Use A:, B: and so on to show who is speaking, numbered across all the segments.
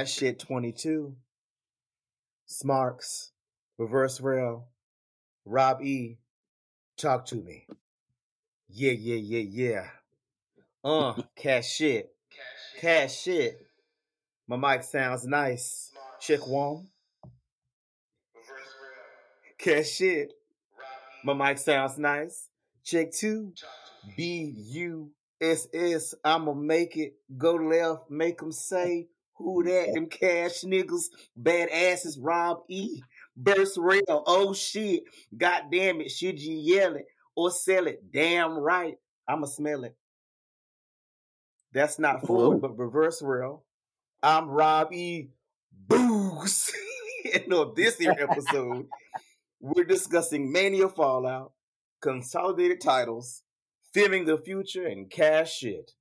A: Cash Shit 22, Smarks, Reverse Rell, Rob E. Talk to me. Yeah, yeah, yeah, yeah. Uh, Cash Shit. Cash Shit. My mic sounds nice. Check one. Cash Shit. My mic sounds nice. Check two. B U S S. I'ma make it. Go left. Make them say who that? Them cash niggas. Bad asses. Rob E. Burst rail. Oh shit. God damn it. Should you yell it or sell it? Damn right. I'ma smell it. That's not forward, but reverse Rell. I'm Rob E. Boogs. and on this here episode, we're discussing Mania Fallout, consolidated titles, Femme'n The Future, and cash shit.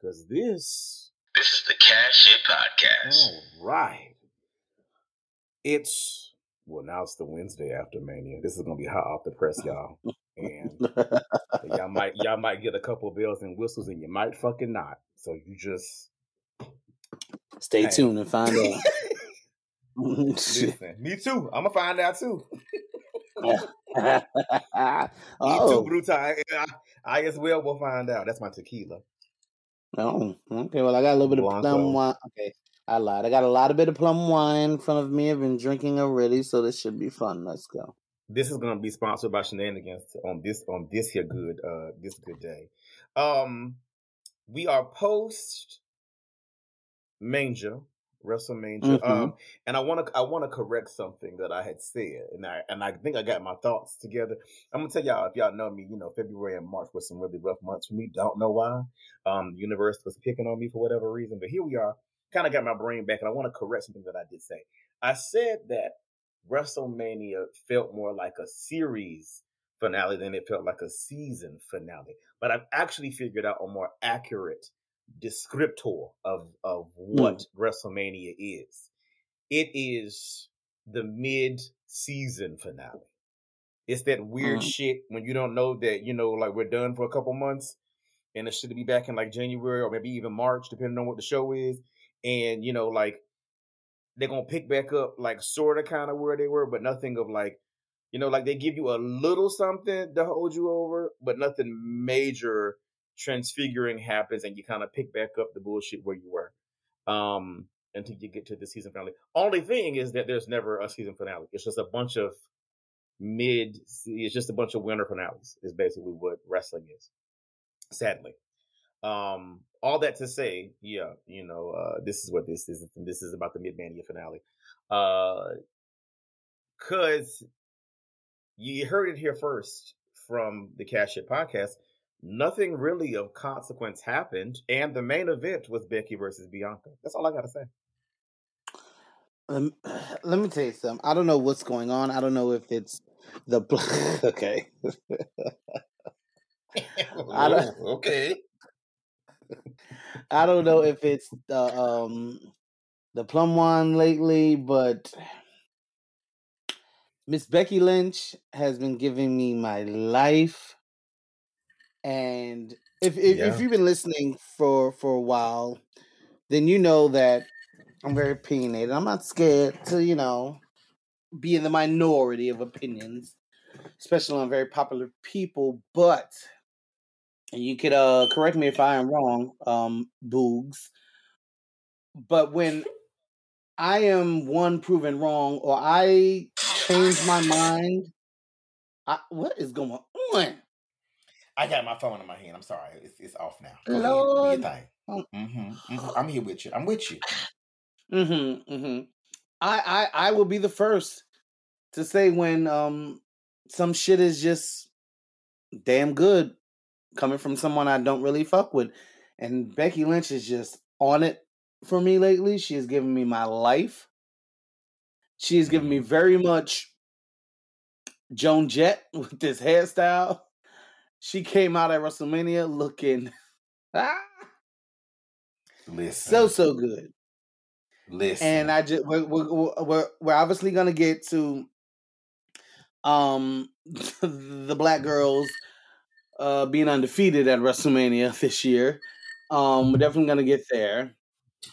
A: Cause this
B: This is the Cash Shit Podcast.
A: All right. It's well now it's the Wednesday after Mania. This is gonna be hot off the press, y'all. And y'all might y'all might get a couple of bells and whistles and you might fucking not. So you just
C: Stay
A: Hey.
C: tuned and find out.
A: listen. Me too. I'm gonna find out too. Me too,
C: oh,
A: Bruta. I, I, I as well will find out. That's my tequila.
C: Oh, okay. Well, I got a little bit of
A: Blanco.
C: plum wine. Okay, I lied. I got a lot of bit of plum wine in front of me. I've been drinking already, so this should be fun. Let's go.
A: This is gonna be sponsored by Shenanigans on this on this here good uh this good day. Um we are post Manger, WrestleMania.
C: Mhm.
A: Um and I wanna I wanna correct something that I had said and I and I think I got my thoughts together. I'm gonna tell y'all if y'all know me, you know, February and March was some really rough months for me. Don't know why. Um the universe was picking on me for whatever reason, but here we are. Kind of got my brain back and I want to correct something that I did say. I said that WrestleMania felt more like a series finale than it felt like a season finale. But I've actually figured out a more accurate descriptor of of what WrestleMania is. It is the mid season finale. It's that weird
C: Mhm.
A: shit when you don't know that you know like we're done for a couple months and it should be back in like January or maybe even March depending on what the show is and you know like they're gonna pick back up like sort of kind of where they were, but nothing of like, you know, like they give you a little something to hold you over, but nothing major transfiguring happens, and you kind of pick back up the bullshit where you were, um, until you get to the season finale. Only thing is that there's never a season finale. It's just a bunch of mid. It's just a bunch of winter finales. Is basically what wrestling is. Sadly. Um, all that to say, yeah, you know, uh, this is what this is. This is about the mid mania finale. Uh, cause you heard it here first from the Cash Shit podcast. Nothing really of consequence happened, and the main event was Becky versus Bianca. That's all I gotta say.
C: Let me, let me tell you something. I don't know what's going on. I don't know if it's the okay. I don't-
A: okay.
C: I don't know if it's the um the plum wine lately, but Miss Becky Lynch has been giving me my life. And if if,
A: Yeah.
C: if you've been listening for for a while, then you know that I'm very opinionated. I'm not scared to, you know, be in the minority of opinions, especially on very popular people, but and you could uh correct me if I am wrong, um, Boogs. But when I am one proven wrong or I change my mind, I, what is going on?
A: I got my phone in my hand. I'm sorry. It's, it's off now.
C: Lord. Oh.
A: Mm-hmm. I'm here with you. I'm with you.
C: Mm-hmm. Mm-hmm. I, I I will be the first to say when um some shit is just damn good coming from someone I don't really fuck with. And Becky Lynch is just on it for me lately. She has given me my life. She has given me very much Joan Jett with this hairstyle. She came out at WrestleMania looking ah,
A: Listen.
C: so so good.
A: listen.
C: and I just we're, we're we're we're obviously gonna get to um the black girls uh being undefeated at WrestleMania this year. Um, we're definitely gonna get there.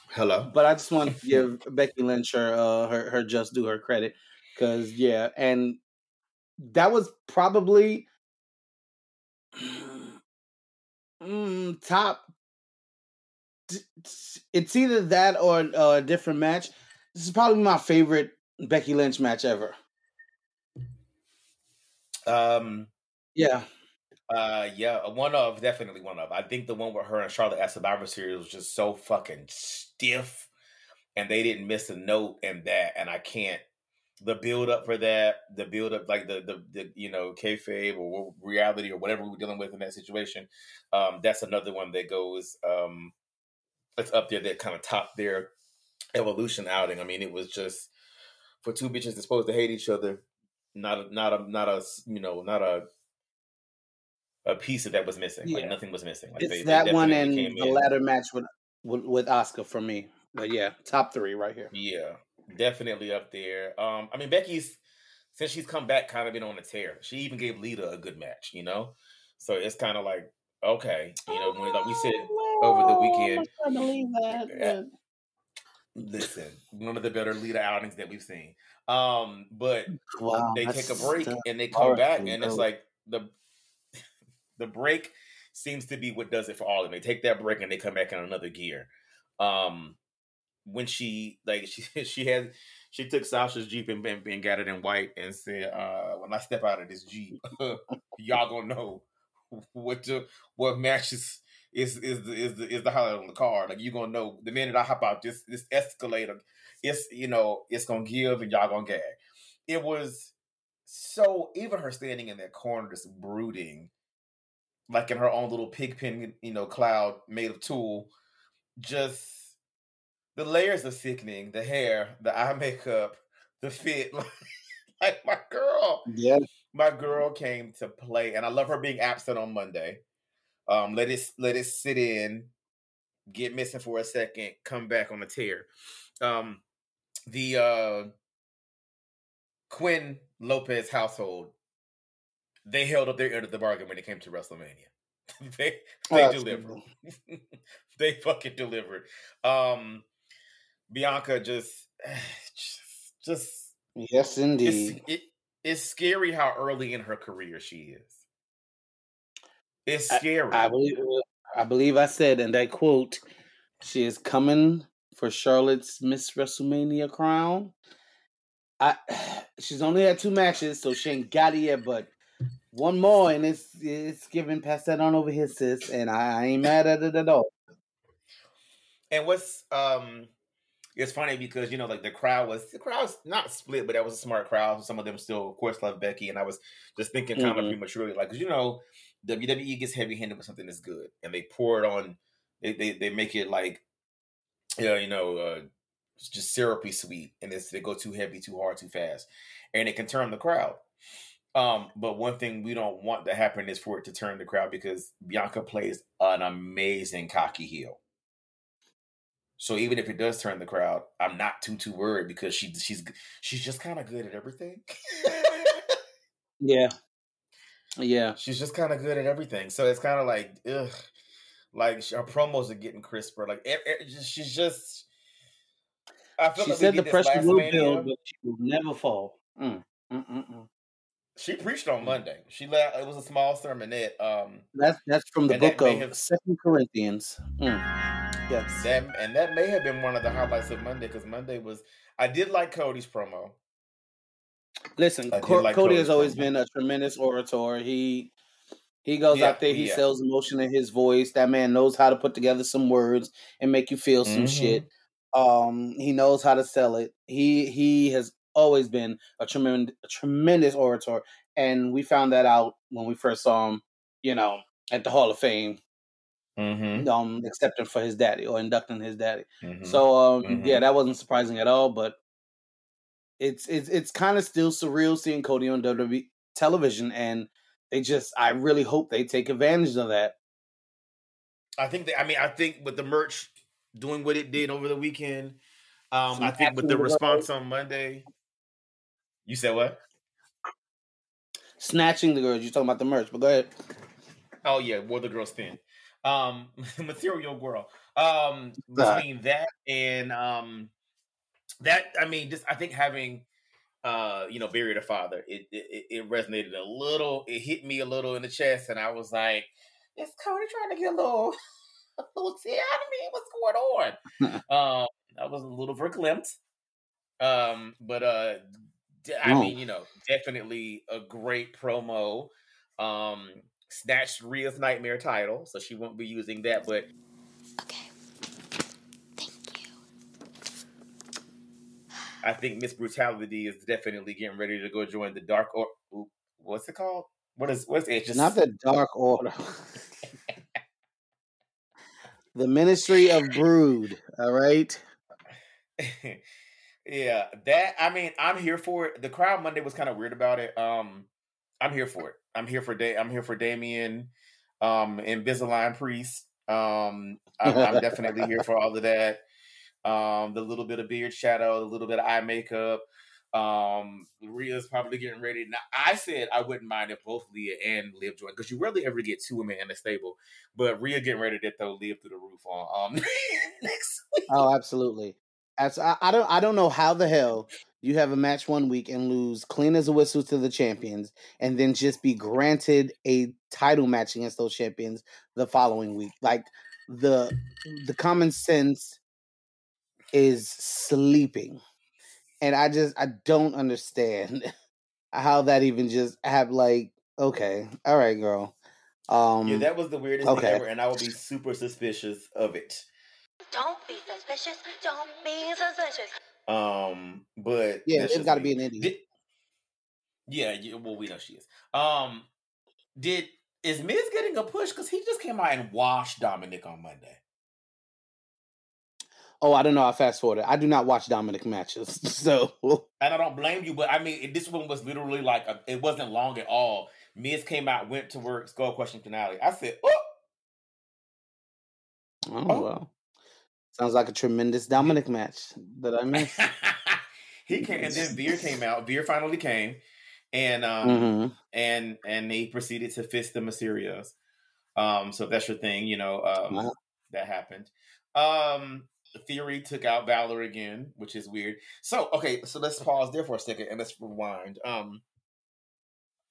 A: Hello.
C: But I just want to give Becky Lynch her uh, her her just do her credit because yeah, and that was probably mm, top. It's either that or uh, a different match. This is probably my favorite Becky Lynch match ever.
A: Um.
C: Yeah.
A: Uh. Yeah. One of definitely one of. I think the one with her and Charlotte at Survivor Series was just so fucking stiff, and they didn't miss a note in that. And I can't. The build up for that, the build up, like the the, the you know kayfabe or reality or whatever we were dealing with in that situation. Um, that's another one that goes. Um, it's up there that kind of top their evolution outing. I mean, it was just for two bitches that's supposed to hate each other. Not a, not a, not a, you know, not a, a piece of that was missing. Yeah. Like nothing was missing. Like
C: it's they, that they one and the in. ladder match with, with Asuka for me. But yeah, top three right here.
A: Yeah, definitely up there. Um, I mean Becky's since she's come back, kind of been on a tear. She even gave Lita a good match, you know. So it's kind of like okay, you know, when like we said over the weekend. I believe that. Listen, one of the better Lita outings that we've seen. Um, but wow, they take a break and they come back, and it's like the the break seems to be what does it for all of them. They take that break and they come back in another gear. Um, when she like she she had she took Sasha's Jeep and, and, and got it in white and said, uh, when I step out of this Jeep, y'all gonna know what the what matches is is the is the is the highlight on the car. Like you gonna know the minute I hop out this this escalator, it's you know it's gonna give and y'all gonna gag. It was so even her standing in that corner just brooding, like in her own little pigpen, you know, cloud made of tulle, just the layers are sickening. The hair, the eye makeup, the fit, like my girl.
C: Yeah,
A: my girl came to play, and I love her being absent on Monday. Um, let it let it sit in, get missing for a second, come back on a tear. Um, the uh, Quin Lopez household, they held up their end of the bargain when it came to WrestleMania. they they oh, delivered. they fucking delivered. Um, Bianca just, just, just
C: yes, indeed.
A: It, it's scary how early in her career she is. It's scary.
C: I, I believe I believe I said, and I quote, she is coming for Charlotte's Miss WrestleMania crown. I she's only had two matches, so she ain't got it yet, but one more and it's it's giving pass that on over here, sis, and I, I ain't mad at it at all.
A: And what's um it's funny because you know like the crowd was the crowd's not split but that was a smart crowd some of them still of course love becky and i was just thinking kind mm-hmm. of prematurely like because you know wwe gets heavy handed with something that's good and they pour it on they they, they make it like yeah you know uh just syrupy sweet and it's they go too heavy too hard too fast and it can turn the crowd um, but one thing we don't want to happen is for it to turn the crowd because Bianca plays an amazing cocky heel. So even if it does turn the crowd, I'm not too too worried because she she's she's just kind of good at everything.
C: yeah, yeah,
A: she's just kind of good at everything. So it's kind of like, ugh, like her promos are getting crisper. Like it, it, she's just.
C: I feel she like said the pressure will build, but she will never fall. Mm, mm, mm, mm.
A: She preached on Monday. She let it was a small sermonette. Um,
C: that's that's from the book of Second Corinthians. Mm. Yes.
A: That and that may have been one of the highlights of Monday because Monday was I did like Cody's promo.
C: Listen, Co- like Cody has always promo. been a tremendous orator. He he goes yeah, out there, he yeah. sells emotion in his voice. That man knows how to put together some words and make you feel some mm-hmm. shit. Um, he knows how to sell it. He he has always been a tremendous a tremendous orator, and we found that out when we first saw him. You know, at the Hall of Fame mm-hmm. um accepting for his daddy or inducting his daddy. Mm-hmm. So um mm-hmm. yeah, that wasn't surprising at all, but it's it's it's kind of still surreal seeing Cody on WWE television and they just I really hope they take advantage of that.
A: I think that I mean I think with the merch doing what it did over the weekend, um I think with the response on Monday. You said what?
C: Snatching the girls. You're talking about the merch, but go ahead.
A: Oh yeah, wore the girls thin. Um, Material Girl. Um, between that and um, that I mean, just I think having uh, you know, buried a father, it, it it resonated a little. It hit me a little in the chest, and I was like, "Is Cody trying to get a little, a little tea out of me? What's going on?" um, I was a little verklempt. Um, but uh, I mean, you know, definitely a great promo. Um, snatched Rhea's nightmare title, so she won't be using that, but
D: Okay. Thank you.
A: I think Miss Brutality is definitely getting ready to go join the Dark or oop, what's it called? What is what's it? Just
C: Not the Dark Order. the Ministry of Brood. All right.
A: yeah, that I mean, I'm here for it. The crowd Monday was kind of weird about it. Um, I'm here for it. I'm here for day. I'm here for Damian, um, Invisalign Priest. Um, I'm, I'm definitely here for all of that. Um, the little bit of beard shadow, the little bit of eye makeup. Um, Rhea's probably getting ready. Now, I said I wouldn't mind if both Leah and Liv joined because you rarely ever get two women in a stable. But Rhea getting ready to throw Liv through the roof on um next week.
C: Oh, absolutely. As I, I don't I don't know how the hell you have a match one week and lose clean as a whistle to the champions, and then just be granted a title match against those champions the following week. Like the the common sense is sleeping, and I just I don't understand how that even just have like okay, all right, girl. Um,
A: Yeah, that was the weirdest
C: okay.
A: thing ever, and I would be super suspicious of it.
D: Don't be suspicious. Don't be suspicious.
A: Um, but
C: yeah,
A: that's
C: it's got to be an idiot.
A: Did, yeah, yeah, well, we know she is. Um, did is Miz getting a push because he just came out and washed Dominik on Monday?
C: Oh, I don't know. I fast forwarded. I do not watch Dominik matches, so
A: And I don't blame you, but I mean, it- this one was literally like a, it wasn't long at all. Miz came out, went to work, skull crushing finale. I said, "Oh,
C: oh,
A: Oh.
C: well. Sounds like a tremendous Dominik match that I missed.
A: he came, and then Veer came out. Veer finally came, and um,
C: Mhm.
A: and and they proceeded to fist the Mysterios. Um, so if that's your thing, you know, um,
C: Wow.
A: that happened. Um, Theory took out Balor again, which is weird. So okay, so let's pause there for a second and let's rewind. Um,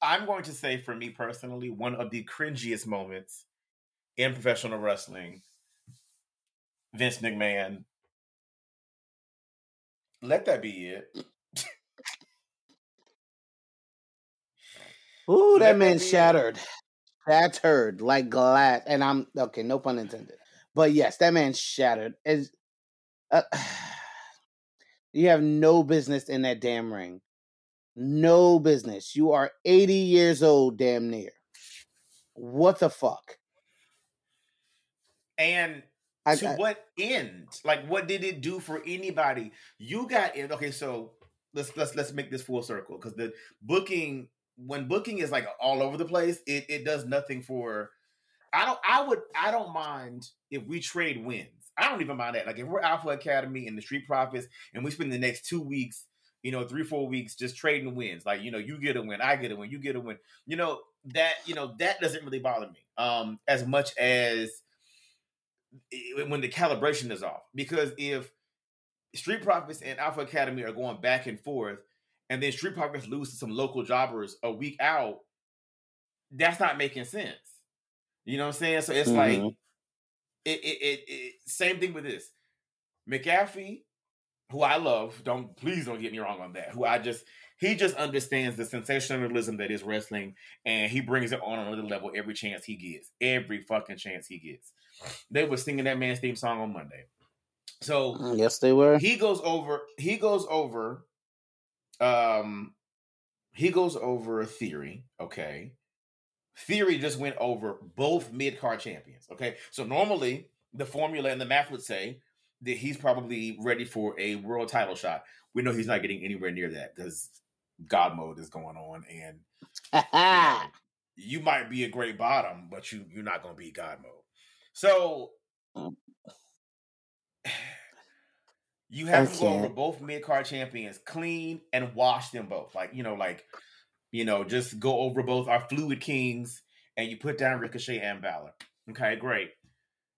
A: I'm going to say for me personally, one of the cringiest moments in professional wrestling, Vince McMahon. Let that be it.
C: Ooh, that
A: that
C: man shattered, shattered like glass. And I'm okay, no pun intended. But yes, that man shattered. Is uh, you have no business in that damn ring. No business. You are 80 years old, damn near. What the fuck?
A: And
C: I,
A: to
C: I-
A: what end? Like, what did it do for anybody? You got in. Okay, so let's let's let's make this full circle because the booking when booking is like all over the place, it it does nothing for. I don't. I would. I don't mind if we trade wins. I don't even mind that. Like if we're Alpha Academy and the Street Profits, and we spend the next two weeks, you know, three four weeks just trading wins. Like you know, you get a win, I get a win, you get a win. You know that. You know that doesn't really bother me um as much as when the calibration is off. Because if Street Profits and Alpha Academy are going back and forth, and then Street Profits lose to some local jobbers a week out, that's not making sense. You know what I'm saying? So it's like
C: Mhm.
A: it, it, it, it same thing with this. McAfee, who I love, don't please don't get me wrong on that. Who I just he just understands the sensationalism that is wrestling, and he brings it on another level every chance he gets. Every fucking chance he gets. They were singing that man's theme song on Monday. So
C: yes, they were.
A: he goes over he goes over um he goes over a theory okay theory just went over both mid-card champions okay so normally the formula and the math would say that he's probably ready for a world title shot we know he's not getting anywhere near that because god mode is going on and you, know, you might be a great bottom but you you're not going to be god mode so
C: Mm.
A: you have to go over both mid card champions clean and wash them both. Like, you know, like, you know, just go over both our fluid kings and you put down Ricochet and Balor. Okay, great.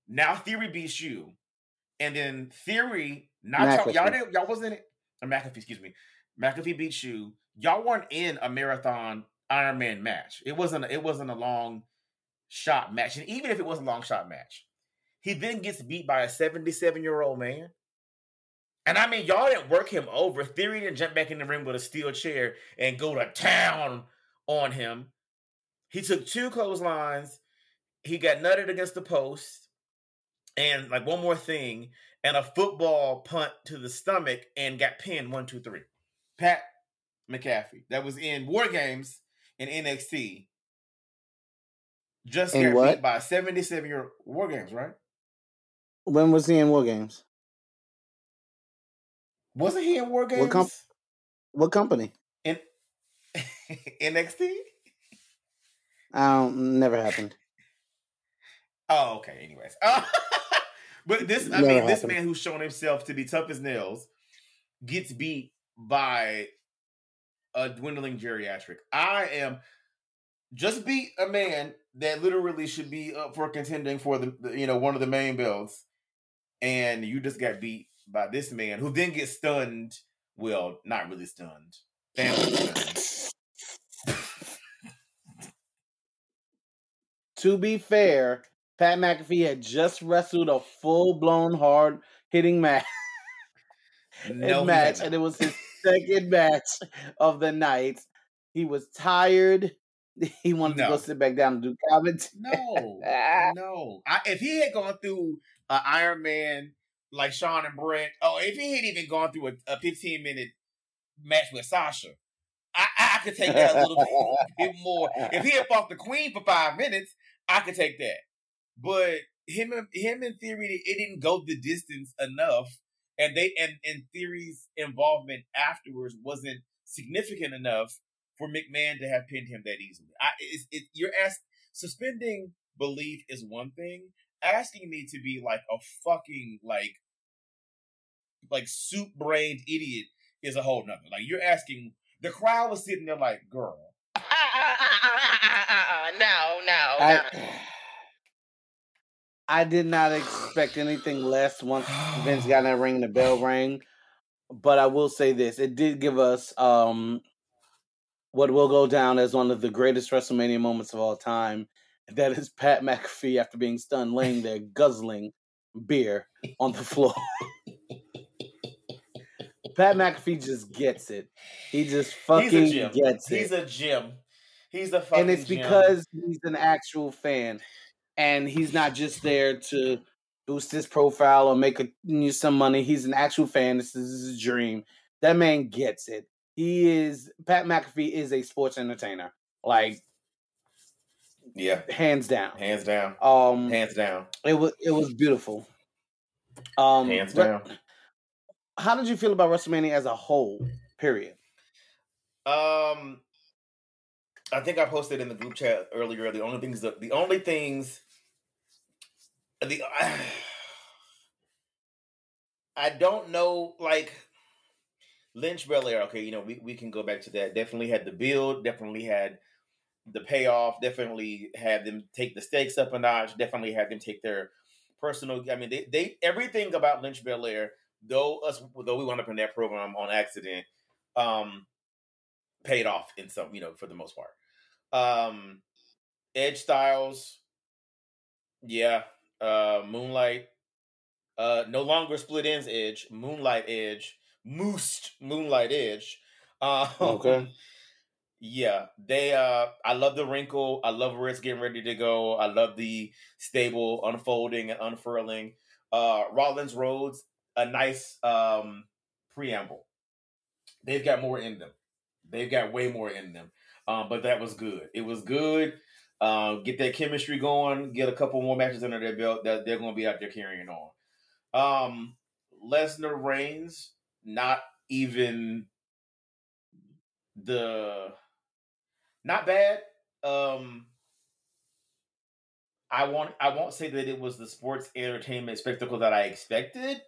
A: Now Theory beats you. and then Theory, not y'all, y'all didn't, y'all wasn't it. Or McAfee, excuse me. McAfee beats you. Y'all weren't in a marathon Iron Man match. It wasn't. It wasn't a long shot match, and even if it was a long shot match, he then gets beat by a seventy-seven year old man. And I mean, y'all didn't work him over. Theory didn't jump back in the ring with a steel chair and go to town on him. He took two clotheslines. He got nutted against the post. And like one more thing, and a football punt to the stomach and got pinned one, two, three. Pat McAfee. That was in War Games in NXT. Just
C: In
A: got
C: what?
A: beat by a 77 year War Games, right?
C: When was he in War Games?
A: Wasn't he in War Games?
C: What comp- What company?
A: in NXT?
C: Um, never happened.
A: Oh, okay. Anyways, uh, but this, I
C: Never
A: mean, this man who's shown himself to be tough as nails gets beat by a dwindling geriatric. I am just beat a man that literally should be up for contending for the, the- you know, one of the main belts, and you just got beat by this man who then gets stunned. Well, not really stunned. Family stunned.
C: To be fair, Pat McAfee had just wrestled a full blown hard hitting match,
A: No,
C: match and it was his second match of the night. He was tired. He wanted to go sit back down and do commentary.
A: No, no. I, if he had gone through an Iron Man like Shawn and Bret, oh, if he had even gone through a, a 15 minute match with Sasha, I, I could take that a little bit more. If he had fought the Queen for five minutes, I could take that. But him him in theory, it didn't go the distance enough, and they and and theory's involvement afterwards wasn't significant enough for McMahon to have pinned him that easily. I, it's, it, you're asked suspending belief is one thing. Asking me to be like a fucking like like soup brained idiot is a whole nother. Like you're asking. The crowd was sitting there like, "Girl,
D: no, no,
C: I, I did not expect anything less once Vince got in that ring and the bell rang. But I will say this: it did give us um, what will go down as one of the greatest WrestleMania moments of all time. That is Pat McAfee after being stunned, laying there guzzling beer on the floor. Pat McAfee just gets it. He just fucking gets it
A: he's a gym. He's a fucking
C: and it's because he's an actual fan and he's not just there to boost his profile or make a, some money he's an actual fan this is his dream that man gets it he is pat mcafee is a sports entertainer. Like
A: yeah,
C: hands down.
A: Hands down,
C: um
A: hands down,
C: it was it was beautiful. Um
A: hands down.
C: how did you feel about wrestlemania as a whole? Period.
A: Um, I think I posted in the group chat earlier. The only things that the only things the I don't know like Lynch Belair. Okay, you know we we can go back to that. Definitely had the build. Definitely had the payoff. Definitely had them take the stakes up a notch. Definitely had them take their personal. I mean, they they everything about Lynch Belair. Though us, though we wound up in that program on accident. Um, paid off in some, you know, for the most part. Um Edge Styles, yeah. Uh Moonlight, uh no longer split ends Edge, Moonlight Edge, Moosed Moonlight Edge. Um,
C: Okay.
A: Yeah, they uh I love the wrinkle. I love where it's getting ready to go. I love the stable unfolding and unfurling. Uh Rollins Rhodes, a nice um preamble. They've got more in them. They've got way more in them. Um, but that was good. It was good. Uh, get that chemistry going. Get a couple more matches under their belt that they're going to be out there carrying on. Um, Lesnar Reigns, not even the, not bad. Um, I want I won't say that it was the sports entertainment spectacle that I expected.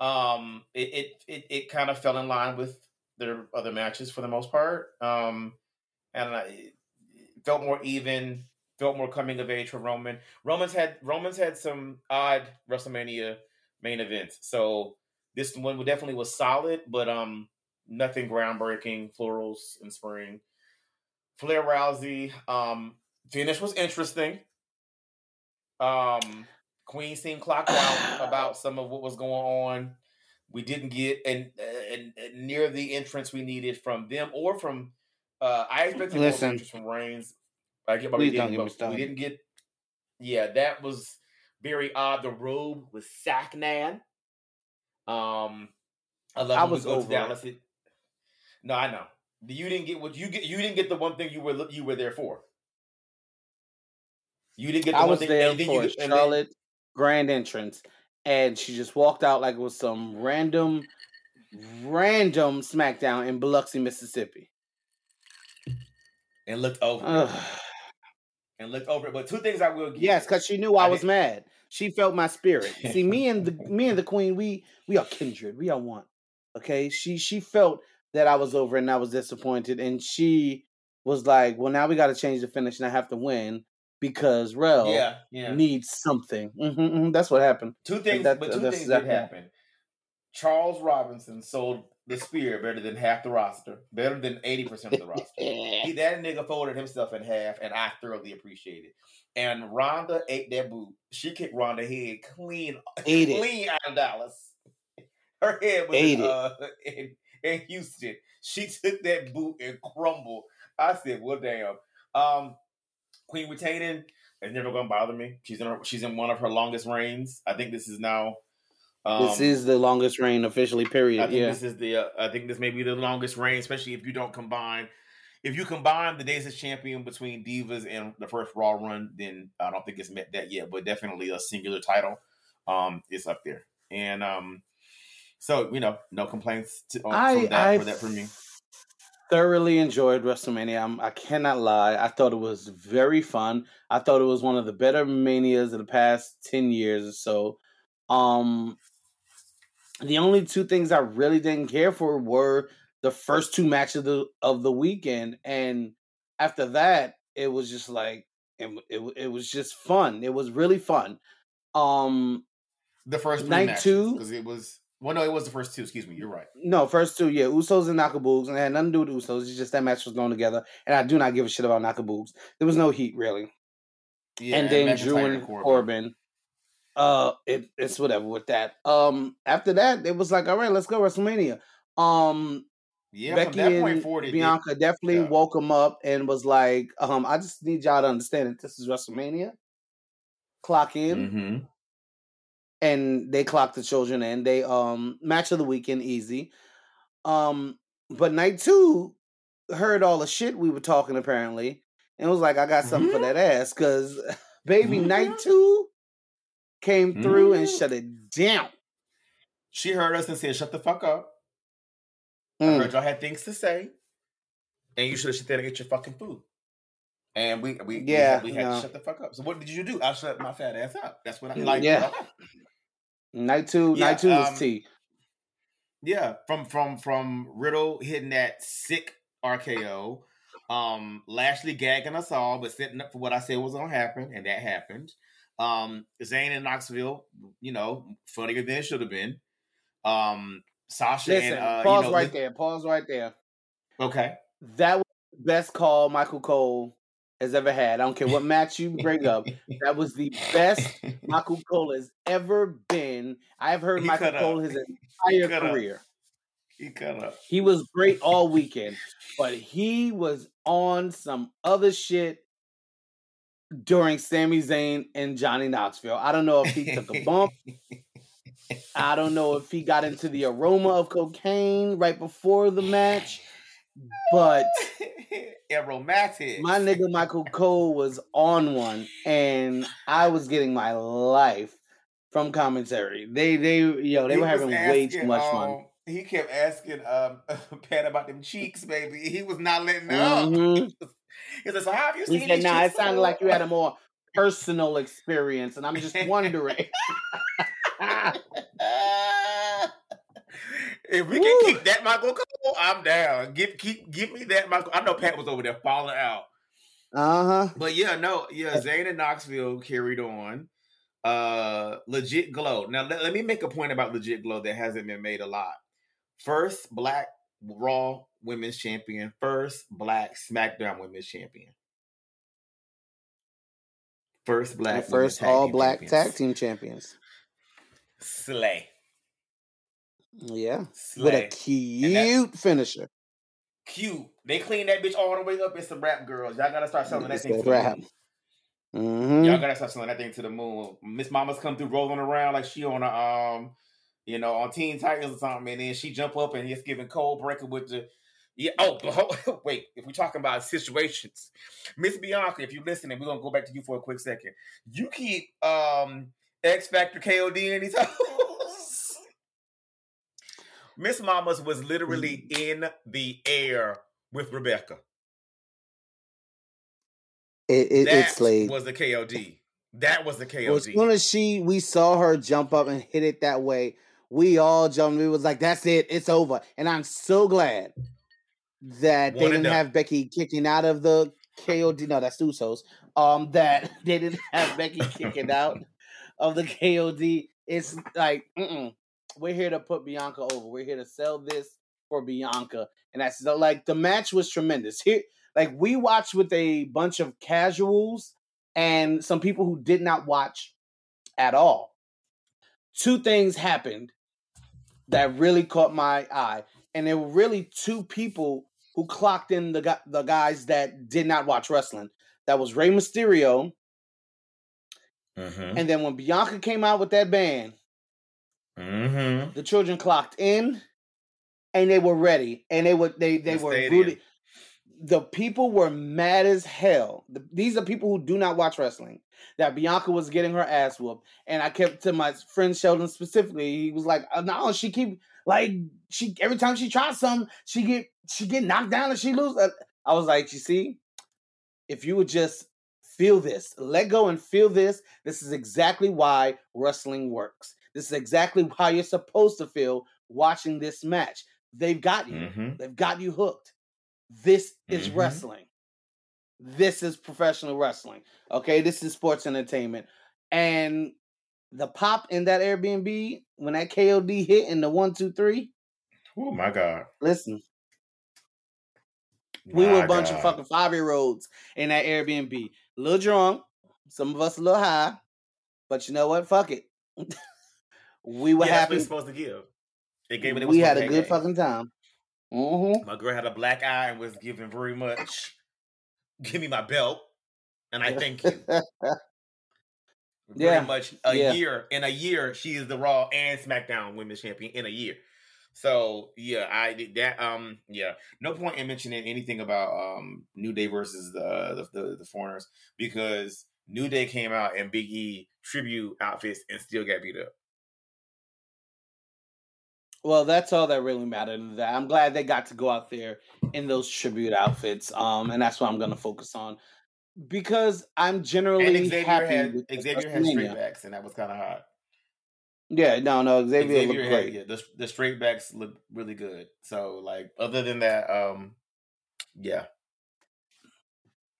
A: Um, it it it, it kind of fell in line with their other matches for the most part. Um, and I felt more even, felt more coming of age for Roman. Roman's had Roman's had some odd WrestleMania main events. So this one definitely was solid, but um, nothing groundbreaking. Florals in spring. Flair Rousey um finish was interesting. Um, Queen seemed clocked out about some of what was going on. We didn't get and, and, and near the entrance we needed from them or from. Uh, I expected more
C: Listen.
A: entrance from Reigns. I get, but we
C: Please don't
A: didn't.
C: get
A: But we didn't get. Yeah, that was very odd. The robe was Sacknan. Um, I love.
C: I was over.
A: Dallas. It, no, I know. You didn't get what you get. You didn't get the one thing you were you were there for. You didn't get. The
C: I
A: one
C: was
A: thing,
C: there for
A: and then-
C: Charlotte grand entrance, and she just walked out like it was some random, random SmackDown in Biloxi, Mississippi.
A: and looked over and looked over it. But two things I will give.
C: Yes, because she knew I,
A: I
C: was
A: did-
C: mad. She felt my spirit. See, me and the me and the queen, we we are kindred. We are one. Okay. She she felt that I was over and I was disappointed, and she was like, "Well, now we got to change the finish, and I have to win because Rell
A: yeah, yeah.
C: needs something." hmm hmm that's what happened.
A: Two things,
C: that-
A: but two things did happen. Charles Robinson sold the spear better than half the roster, better than eighty percent of the roster. He, that nigga folded himself in half, and I thoroughly appreciate it. And Ronda ate that boot. She kicked Ronda head clean,
C: Ate it.
A: clean out of Dallas. Her head was in,
C: it.
A: uh, in, in Houston. She took that boot and crumbled. I said, "Well, damn." Um, Queen retaining is never going to bother me. She's in her, she's in one of her longest reigns. I think this is now. Um,
C: this is the longest reign officially.
A: I
C: Period.
A: think
C: Yeah.
A: this is the. Uh, I think this may be the longest reign, especially if you don't combine. If you combine the days as champion between Divas and the first Raw run, then I don't think it's met that yet, but definitely a singular title. Um, is up there, and um, so you know, no complaints to, on,
C: I
A: from that
C: I
A: for that for me.
C: thoroughly enjoyed WrestleMania. I'm, I cannot lie. I thought it was very fun. I thought it was one of the better manias of the past ten years or so. Um, the only two things I really didn't care for were the first two matches of the of the weekend, and after that, it was just like it, it, it was just fun. It was really fun. Um,
A: The first
C: Night
A: matches,
C: two-
A: because it was well, no, it was the first two. Excuse me, you're right.
C: No, first two, yeah, Usos and Nakaboogs, and it had nothing to do with Usos. It's just that match was going together, and I do not give a shit about Nakaboogs. There was no heat really,
A: Yeah,
C: and then
A: McIntyre
C: Drew and Corbin. Uh, it, it's whatever with that. Um, after that, it was like, all right, let's go WrestleMania. Um,
A: Yeah,
C: Becky and
A: forward, it did-
C: Bianca definitely
A: yeah.
C: woke him up and was like, um, I just need y'all to understand that this is WrestleMania. Clock in,
A: Mhm.
C: and they clocked the children in. They um match of the weekend easy. Um, but night two heard all the shit we were talking apparently, and was like, I got something for
A: Mhm.
C: that ass because baby, night
A: Mhm.
C: two came through and
A: Mhm.
C: shut it down.
A: She heard us and said, "Shut the fuck up." I
C: Mm.
A: heard y'all had things to say, and you should have sit there and get your fucking food. And we we we
C: Yeah,
A: had, we had
C: no.
A: to shut the fuck up. So what did you do? I shut my fat ass up. That's what I
C: Mm,
A: like.
C: yeah. Night two,
A: Yeah,
C: night two was
A: um,
C: tea.
A: Yeah, from from from Riddle hitting that sick RKO, um, Lashley gagging us all, but setting up for what I said was gonna happen, and that happened. Um, Zayn and Knoxville, you know, funnier than it should have been. Um, Sasha
C: Listen,
A: and uh,
C: pause
A: you know,
C: right there. Pause right there.
A: Okay,
C: That was the best call Michael Cole has ever had. I don't care what match you bring up. That was the best Michael Cole has ever been. I've heard
A: He
C: Michael Cole his entire
A: cut up.
C: career.
A: he cut up.
C: He was great all weekend, but he was on some other shit during Sami Zayn and Johnny Knoxville. I don't know if he took a bump. I don't know if he got into the aroma of cocaine right before the match, but
A: Aromatic.
C: my nigga Michael Cole was on one, and I was getting my life from commentary. They, they, yo, they
A: He
C: were having way too
A: asking,
C: much fun.
A: um, He kept asking um, Pat about them cheeks, baby. He was not letting up.
C: Mhm.
A: He said, "So how have you
C: He
A: seen
C: said,
A: these
C: "Nah, it sounded like you had a more personal experience," and I'm just wondering.
A: if we
C: Woo.
A: can keep that Michael Cole, I'm down. Give keep give me that Michael. I know Pat was over there falling out.
C: Uh huh.
A: But yeah, no, yeah, Zayn and Knoxville carried on. Uh, legit glow. Now let, let me make a point about legit glow that hasn't been made a lot. First black Raw Women's Champion. First black SmackDown Women's Champion. First black. Women's
C: first all black
A: champions.
C: tag team champions.
A: Slay.
C: Yeah.
A: Slay.
C: With a cute finisher.
A: Cute. They clean that bitch all the way up. It's some rap girls. Y'all gotta start selling that
C: It's
A: thing to
C: that
A: the
C: rap.
A: moon.
C: hmm
A: Y'all gotta start selling that thing to the moon. Miss Mama's come through rolling around like she on a um, you know, on Teen Titans or something, and then she jump up and it's giving cold breaker with the yeah. Oh, but wait. If we're talking about situations, Miss Bianca, if you're listening, we're gonna go back to you for a quick second. You keep um X Factor KOD in these hoes. Miss Mamas was literally in the air with Rebecca.
C: It, it,
A: That
C: it slayed.
A: was the KOD. That was the
C: Well, as
A: KOD.
C: soon as she we saw her jump up and hit it that way, we all jumped. We was like, "That's it, it's over." And I'm so glad that they didn't have Becky kicking out of the KOD. No, that's Usos. Um, that they didn't have Becky kicking out of the KOD. It's like, mm-mm. we're here to put Bianca over. We're here to sell this for Bianca, and that's like the match was tremendous. Here, like we watched with a bunch of casuals and some people who did not watch at all. Two things happened that really caught my eye, and there were really two people who clocked in the the guys that did not watch wrestling. That was Rey Mysterio,
A: Mm-hmm.
C: and then when Bianca came out with that band,
A: Mm-hmm.
C: the children clocked in, and they were ready, and they were they they
A: The
C: were rooted. The people were mad as hell. The- these are people who do not watch wrestling. That Bianca was getting her ass whooped, and I kept to my friend Sheldon specifically. He was like, uh, "No, she keep like she every time she tries something, she get she get knocked down and she lose." Uh, I was like, "You see, if you would just feel this, let go and feel this. This is exactly why wrestling works. This is exactly how you're supposed to feel watching this match. They've got you.
A: Mm-hmm.
C: They've got you hooked. This is
A: Mhm.
C: wrestling. This is professional wrestling. Okay, this is sports entertainment. And the pop in that Airbnb when that KOD hit in the one, two, three.
A: Oh my god.
C: Listen, we were a bunch of fucking five year olds in that Airbnb. A little drunk, some of us a little high, but you know what? Fuck it. we were
A: yeah,
C: happy.
A: supposed to give. It gave it
C: We had a good fucking time. Mm-hmm.
A: My girl had a black eye and was giving very much. Give me my belt, and I thank you. Very
C: Yeah,
A: much a
C: yeah.
A: year. In a year, she is the Raw and SmackDown Women's Champion in a year. So yeah, I did that. Um, yeah, no point in mentioning anything about um New Day versus the the, the, the foreigners because New Day came out in Big E tribute outfits and still got beat up.
C: Well, that's all that really mattered. That I'm glad they got to go out there in those tribute outfits. Um, and that's what I'm going to focus on because I'm generally
A: And Xavier
C: happy
A: had
C: with
A: Xavier had straight backs, and that was kind of hot.
C: Yeah, no, no, Xavier,
A: Xavier,
C: looked
A: had
C: great.
A: yeah, the the straight backs look really good. So like, other than that, um, yeah,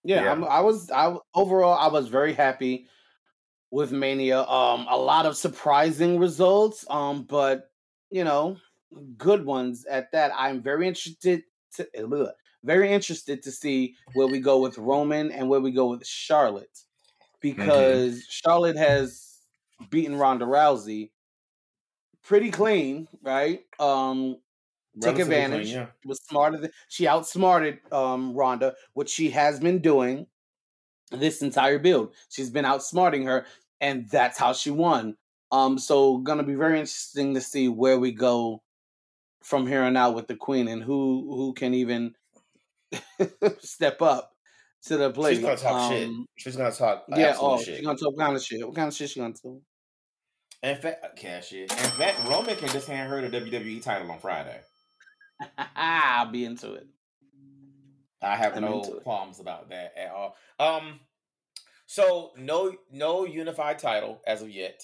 C: Yeah,
A: Yeah.
C: I'm, I was. I overall, I was very happy with Mania. Um, a lot of surprising results. Um, but you know, good ones at that. I'm very interested to ugh, very interested to see where we go with Roman and where we go with Charlotte, because Charlotte has beaten Ronda Rousey pretty clean, right? Um, Took
A: Relatively clean,
C: advantage.
A: yeah.
C: was smarter than she outsmarted um Ronda, which she has been doing this entire build. She's been outsmarting her, and that's how she won. Um, so gonna be very interesting to see where we go from here on out with the queen and who who can even step up to the plate.
A: She's gonna talk shit.
C: Um,
A: She's gonna talk
C: Yeah, oh,
A: shit.
C: she's gonna talk kind of shit. What kind of shit she gonna talk?
A: In fact, cash shit. In fact, Roman can just hand her the WWE title on Friday.
C: I'll be into it.
A: I have
C: I'm
A: no
C: it.
A: qualms about that at all. Um, so no, no unified title as of yet.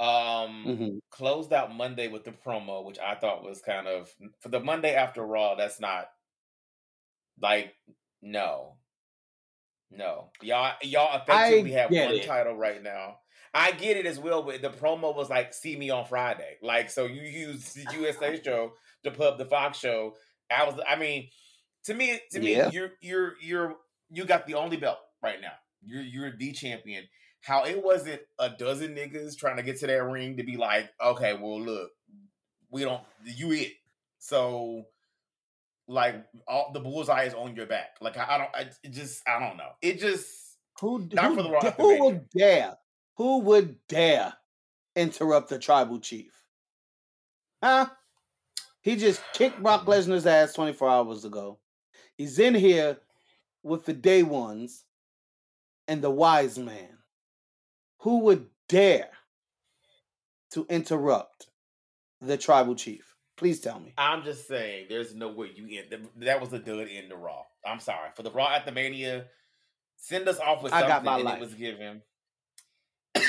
A: Um,
C: Mhm.
A: closed out Monday with the promo, which I thought was kind of for the Monday after Raw. That's not like no, no. Y'all, y'all effectively have one
C: it.
A: title right now. I get it as well, but the promo was like "See me on Friday," like so you use the USA show to up the Fox show. I was, I mean, to me, to me,
C: Yeah.
A: you're you're you're you got the only belt right now. You're you're the champion. How it wasn't a dozen niggas trying to get to that ring to be like, okay, well, look, we don't, you it. So, like, all the bullseye is on your back. Like, I, I don't, I it just, I don't know. It just,
C: Who,
A: Not
C: who,
A: for the Raw
C: who would dare? Who would dare interrupt the tribal chief? Huh? He just kicked Brock mm-hmm. Lesnar's ass 24 hours ago. He's in here with the day ones and the wise man. Who would dare to interrupt the tribal chief? Please tell me.
A: I'm just saying, there's no way you end. That was a dud in the Raw. I'm sorry for the Raw at the Mania. Send us off with
C: I
A: something,
C: got my
A: and
C: life.
A: it was given.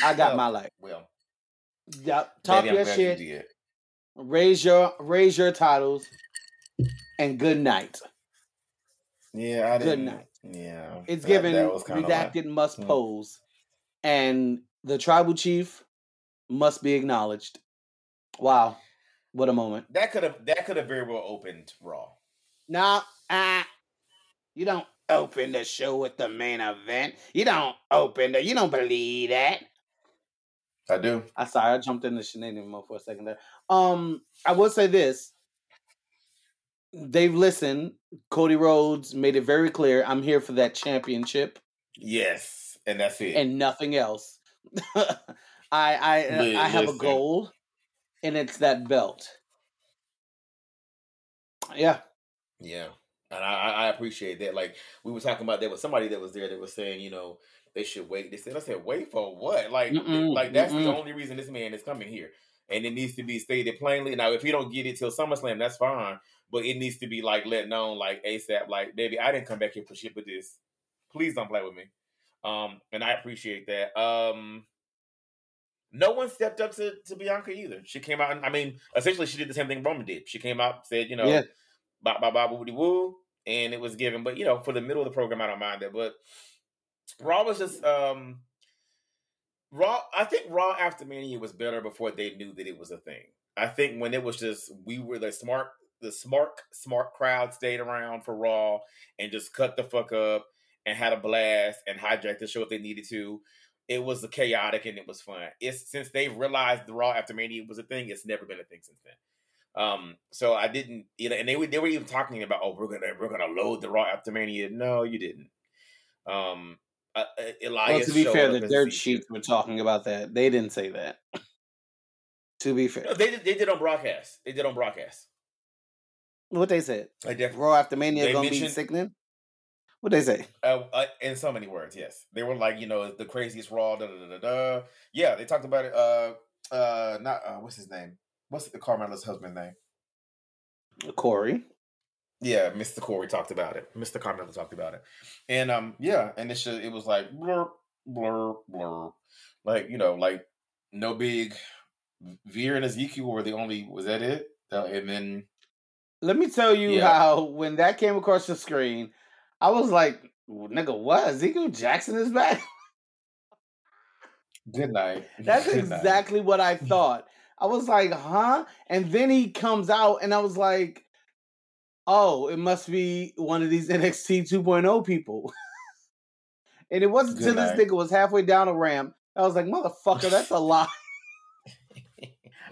C: I got my life.
A: Well,
C: Yep. Talk your shit.
A: You.
C: Raise your raise your titles. And good night.
A: Yeah, I
C: Good
A: didn't.
C: night.
A: Yeah,
C: It's given
A: that was kinda like-
C: redacted must
A: Hmm.
C: pose. And the tribal chief must be acknowledged. Wow. What a moment.
A: that could have that could have very well opened Raw.
C: Nah, ah, you don't open the show with the main event. You don't open the you don't believe that.
A: I do.
C: I sorry, I jumped in the shenanigan mode for a second there. Um, I will say this. They've listened. Cody Rhodes made it very clear. I'm here for that championship
A: Yes, and that's it.
C: and nothing else. I I
A: Li-
C: I have a goal, and it's that belt. Yeah,
A: Yeah, and I, I appreciate that. Like we were talking about, there was somebody that was there that was saying, you know, they should wait. They said, I said, wait for what? Like,
C: Mm-mm,
A: like that's the
C: mm-mm.
A: only reason this man is coming here, and it needs to be stated plainly. Now, if he don't get it till SummerSlam, that's fine, but it needs to be like let known, like ASAP, like baby, I didn't come back here for shit with this. Please don't play with me. Um, and I appreciate that. Um. No one stepped up to, to Bianca either. She came out and I mean, essentially she did the same thing Roman did. She came out, said, you know,
C: Yeah.
A: bop bop bop woody woo, and it was given. But you know, for the middle of the program, I don't mind that. But Raw was just um Raw. I think Raw after Mania was better before they knew that it was a thing. I think when it was just we were the smart, the smart, smart crowd stayed around for Raw and just cut the fuck up and had a blast and hijacked the show if they needed to. It was chaotic and it was fun. It's since they've realized the Raw after Mania was a thing. It's never been a thing since then. Um, so I didn't, you know, and they were they were even talking about, oh, we're gonna we're gonna load the Raw after Mania. No, you didn't. Um, uh, uh, Elias.
C: well, to be fair, the dirt sheets were talking about that. They didn't say that. to be fair,
A: No, they did, they did on broadcast. They did on broadcast.
C: what they said,
A: Like definitely,
C: Raw after Mania
A: They
C: gonna be sickening. What they say?
A: uh, uh, in so many words, yes, they were like, you know, the craziest Raw. Da da da da. da. Yeah, they talked about it. Uh, uh, not uh, what's his name? What's the Carmella's husband name?
C: Corey.
A: Yeah, Mr. Corey talked about it. Mr. Carmella talked about it, and um, yeah, and it should, it was like blur, blur, blur, like you know, like no big. Veer and Ezekiel were the only. Was that it? Uh, and then
C: Let me tell you
A: Yeah.
C: how when that came across the screen, I was like, "Nigga, what? Ezekiel Jackson is back."
A: good night.
C: That's
A: Good night.
C: exactly what I thought. I was like, huh? And then he comes out, and I was like, oh, it must be one of these NXT 2.0 people. and it wasn't until this nigga was halfway down a ramp. I was like, motherfucker, that's a lie.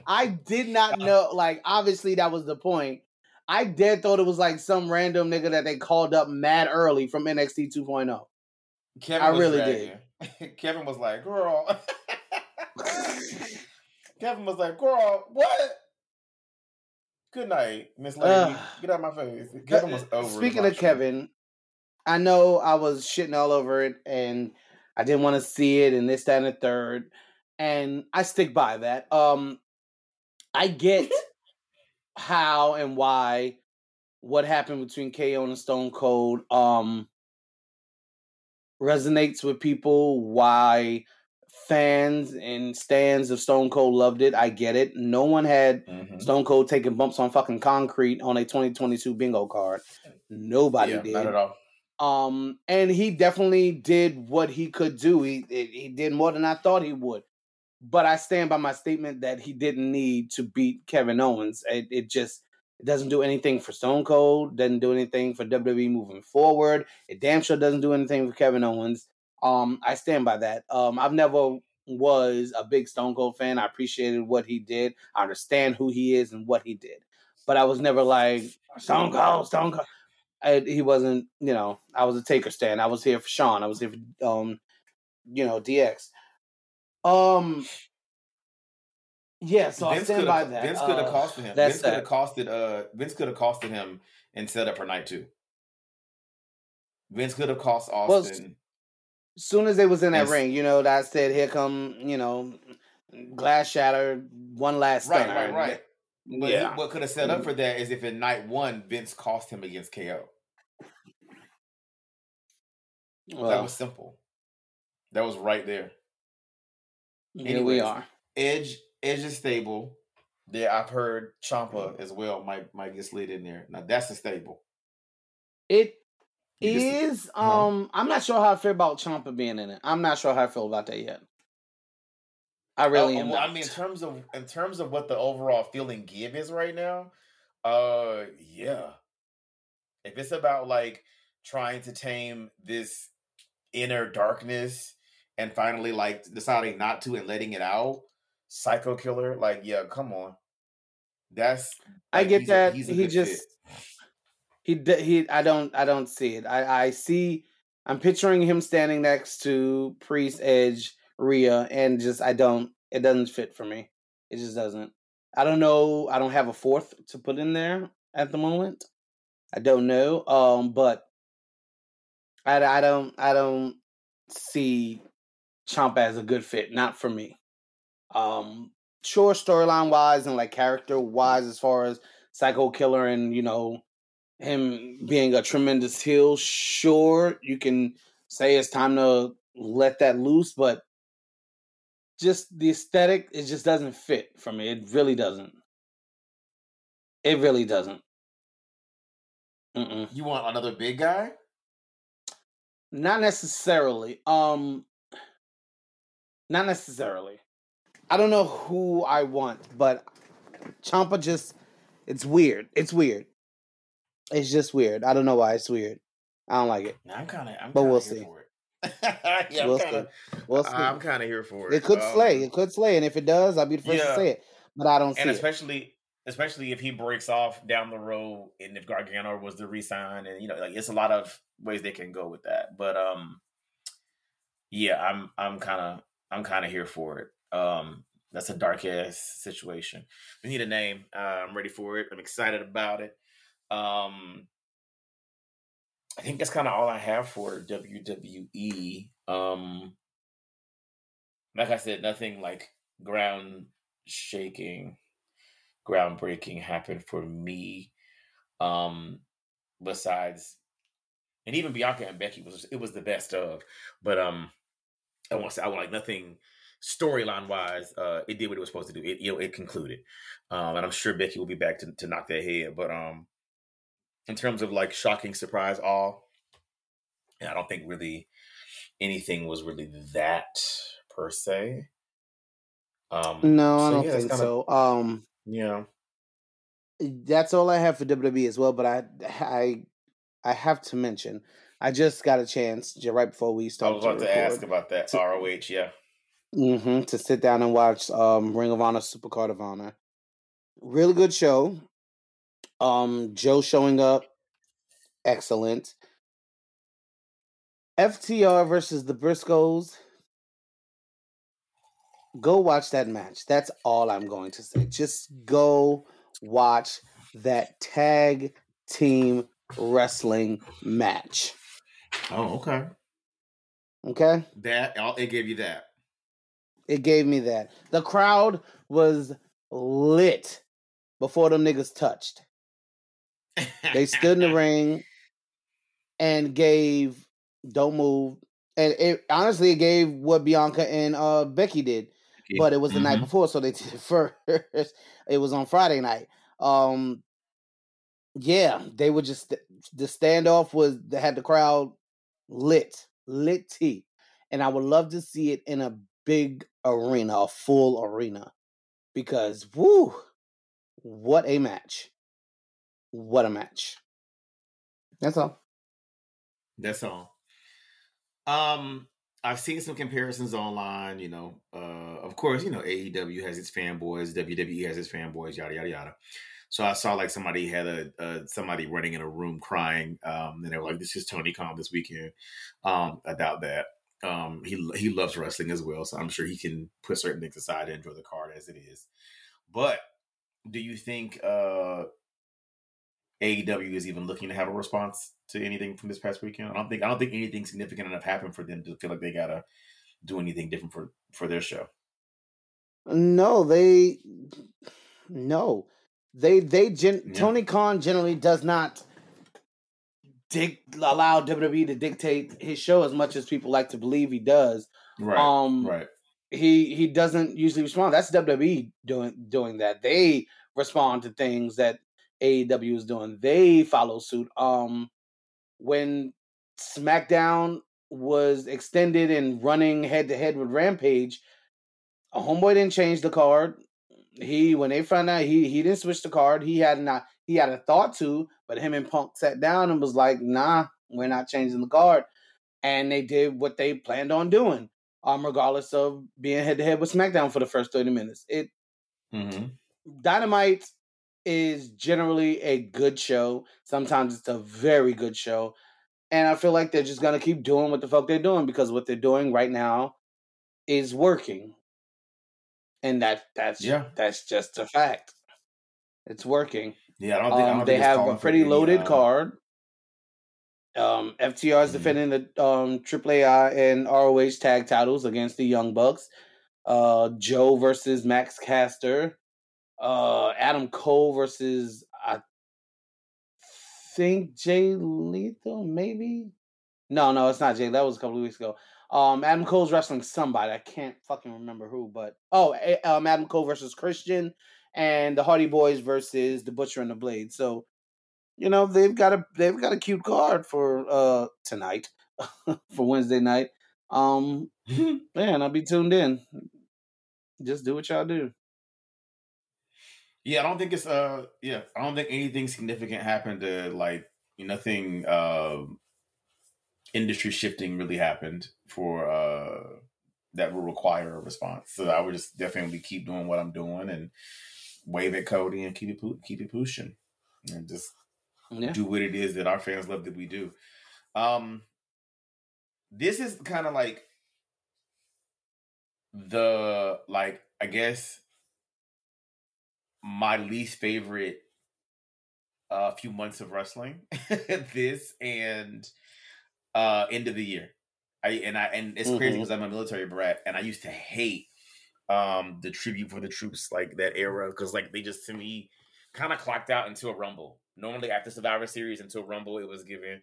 C: I did not know. Like, obviously, that was the point. I dead thought it was like some random nigga that they called up mad early from NXT 2.0.
A: Kevin
C: I
A: was
C: really
A: dragging. Kevin was like, "Girl." Kevin was like, "Girl, what?" Good night, Miss Lady.
C: Ugh.
A: Get out of my face. Kevin was over.
C: Speaking of. Kevin, I know I was shitting all over it and I didn't want to see it and this, that, and the third. And I stick by that. Um I get how and why what happened between KO and Stone Cold um resonates with people, why fans and stands of Stone Cold loved it. I get it. No one had
A: Mhm.
C: Stone Cold taking bumps on fucking concrete on a 2022 bingo card. Nobody
A: Yeah,
C: did.
A: not at all.
C: Um, and he definitely did what he could do. He he did more than I thought he would. But I stand by my statement that he didn't need to beat Kevin Owens. It, it just it doesn't do anything for Stone Cold, doesn't do anything for WWE moving forward. It damn sure doesn't do anything for Kevin Owens. Um, I stand by that. Um, I've never was a big Stone Cold fan. I appreciated what he did. I understand who he is and what he did, but I was never like Stone Cold, Stone Cold. I, he wasn't, you know. I was a Taker stand. I was here for Shawn. I was here for, um, you know, DX. Um, yeah. So I stand by that.
A: Vince could have
C: Uh,
A: costed him.
C: that's
A: Vince could have costed. Uh, Vince could have costed him and set up for night two. Vince could have cost
C: Well,
A: Austin.
C: As soon as they was in that
A: Yes.
C: ring, you know, that said, "Here come," you know, glass shatter, one last
A: right,
C: stunner.
A: right, right. But
C: Yeah.
A: what could have set up for that is if in night one Vince cost him against KO. that was simple. That was right there.
C: Here we are.
A: Edge, Edge is stable. There, I've heard Ciampa as well might might get slid in there. Now that's a stable.
C: It
A: You just-
C: is.
A: huh?
C: Um, I'm not sure how I feel about Ciampa being in it. I'm not sure how I feel about that yet. I really
A: Oh,
C: am.
A: well, I mean, in terms of in terms of what the overall feeling give is right now, uh, yeah. If it's about like trying to tame this inner darkness and finally like deciding not to and letting it out, Psycho Killer, like yeah, come on. That's
C: I get that.
A: a
C: he just
A: fit.
C: he he. I don't. I don't see it. I I see. I'm picturing him standing next to Priest, Edge, Rhea, and just I don't. It doesn't fit for me. It just doesn't. I don't know. I don't have a fourth to put in there at the moment. I don't know. Um, but I I don't I don't see Ciampa as a good fit. Not for me. Um, sure, storyline wise and like character wise, as far as Psycho Killer and you know him being a tremendous heel. Sure, you can say it's time to let that loose, but just the aesthetic, it just doesn't fit for me. It really doesn't. It really doesn't. Mm-mm.
A: You want another big guy?
C: Not necessarily. Um, not necessarily. I don't know who I want, but Ciampa just it's weird. It's weird. It's just weird. I don't know why it's weird. I don't like it.
A: I'm kind of, I'm
C: But we'll see.
A: for it. yeah, I'm
C: We'll
A: kind of,
C: see. We'll see.
A: I'm kind of here for it.
C: It could
A: Um,
C: slay. It could slay, and if it does, I'll be the first to say it. But I don't see
A: and
C: it.
A: especially, especially if he breaks off down the road, and if Gargano was to resign, and you know, like it's a lot of ways they can go with that. But um, yeah, I'm, I'm kind of, I'm kind of here for it. Um, that's a dark ass situation. We need a name. Uh, I'm ready for it. I'm excited about it. Um, I think that's kind of all I have for WWE. Um, like I said, nothing like ground shaking, groundbreaking happened for me. Um, besides, and even Bianca and Becky was it was the best of, but um, I want to say I want like nothing storyline wise. Uh, it did what it was supposed to do. It you know it concluded, um, and I'm sure Becky will be back to to knock that head. But um, in terms of like shocking surprise, all, I don't think really anything was really that per se. Um,
C: no, I don't
A: yeah,
C: think
A: kinda-
C: so. Um,
A: Yeah.
C: that's all I have for WWE as well. But I, I, I have to mention, I just got a chance right before we
A: I
C: started
A: was about
C: to
A: to ask about that
C: So-
A: ROH. Yeah.
C: hmm to sit down and watch um, Ring of Honor Supercard of Honor. Really good show. Um, Joe showing up, excellent. FTR versus the Briscoes. Go watch that match. That's all I'm going to say. Just go watch that tag team wrestling match.
A: Oh, okay.
C: Okay?
A: That I'll- it gave you that.
C: It gave me that. The crowd was lit before them niggas touched. They stood in the ring and gave "Don't Move," and it honestly it gave what Bianca and uh Becky did, but it was the night
A: Mhm.
C: before, so they did it first. it was on Friday night. Um, yeah, they were just the standoff was they had the crowd lit, lit tea, and I would love to see it in a big arena, a full arena, because woo, what a match! What a match! That's all.
A: That's all. Um, I've seen some comparisons online. You know, uh, of course, you know AEW has its fanboys, WWE has its fanboys, yada yada yada. So I saw like somebody had a, a somebody running in a room crying, um, and they were like, "This is Tony Khan this weekend." Um, I doubt that. Um, he he loves wrestling as well, so I'm sure he can put certain things aside and enjoy the card as it is. But do you think uh, AEW is even looking to have a response to anything from this past weekend? I don't think I don't think anything significant enough happened for them to feel like they gotta do anything different for for their show.
C: No, they no. They they gen,
A: Yeah.
C: Tony Khan generally does not dic- allow WWE to dictate his show as much as people like to believe he does.
A: Right.
C: Um,
A: right.
C: he he doesn't usually respond. That's WWE doing doing that. They respond to things that AEW is doing. They follow suit. Um, when SmackDown was extended and running head to head with Rampage, a homeboy didn't change the card. He when they found out he he didn't switch the card. He had not he had a thought to, but him and Punk sat down and was like, "Nah, we're not changing the card." And they did what they planned on doing um, regardless of being head to head with SmackDown for the first 30 minutes. It
A: Mm-hmm.
C: Dynamite is generally a good show. Sometimes it's a very good show. And I feel like they're just gonna keep doing what the fuck they're doing because what they're doing right now is working. And that that's
A: Yeah.
C: that's just a fact. It's working.
A: Yeah, I don't think I
C: Um,
A: don't
C: they have a pretty
A: any,
C: loaded
A: uh,
C: card. Um, FTR is
A: Mhm.
C: defending the um, AAA and ROH tag titles against the Young Bucks. Uh, Joe versus Max Caster. Uh, Adam Cole versus I think Jay Lethal, maybe. No, no, it's not Jay. That was a couple of weeks ago. Um, Adam Cole's wrestling somebody. I can't fucking remember who, but oh, um, Adam Cole versus Christian, and the Hardy Boys versus the Butcher and the Blade. So, you know, they've got a they've got a cute card for uh tonight, for Wednesday night. Um, man, I'll be tuned in. Just do what y'all do.
A: Yeah, I don't think it's uh yeah, I don't think anything significant happened to like nothing uh industry shifting really happened for uh that will require a response. So I would just definitely keep doing what I'm doing and wave at Cody and keep it keep it pushing and just
C: Yeah.
A: do what it is that our fans love that we do. Um this is kind of like the like I guess my least favorite uh few months of wrestling. this and uh end of the year. I and I and it's crazy
C: Mhm.
A: because I'm a military brat and I used to hate um the tribute for the troops like that era because like they just to me kind of clocked out into a rumble. Normally after Survivor Series into a rumble, it was given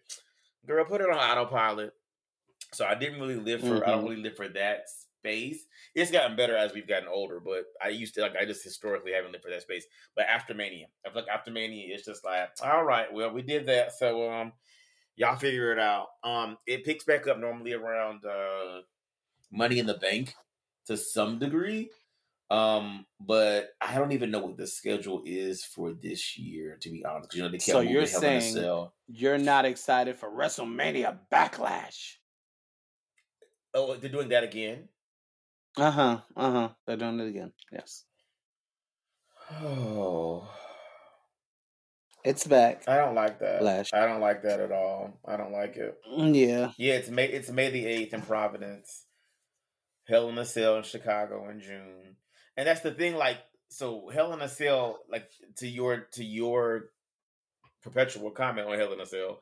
A: girl put it on autopilot. So I didn't really live for I don't
C: Mhm.
A: really live for that space. It's gotten better as we've gotten older, but I used to like I just historically haven't lived for that space. But after Mania, I feel like after Mania, it's just like, all right, well, we did that, so um, y'all figure it out. Um, it picks back up normally around uh, Money in the Bank to some degree. Um, but I don't even know what the schedule is for this year, to be honest. you know, they kept
C: So you're
A: Hell in a
C: saying-. You're not excited for WrestleMania Backlash.
A: Oh, they're doing that again.
C: Uh huh. Uh huh. They're doing it again. Yes.
A: Oh,
C: It's back.
A: I don't like that.
C: Flash.
A: I don't like that at all. I don't like it.
C: Mm, Yeah.
A: Yeah, it's May. It's May the eighth in Providence. Hell in a Cell in Chicago in June, and that's the thing. Like, so Hell in a Cell, like to your to your perpetual comment on Hell in a Cell,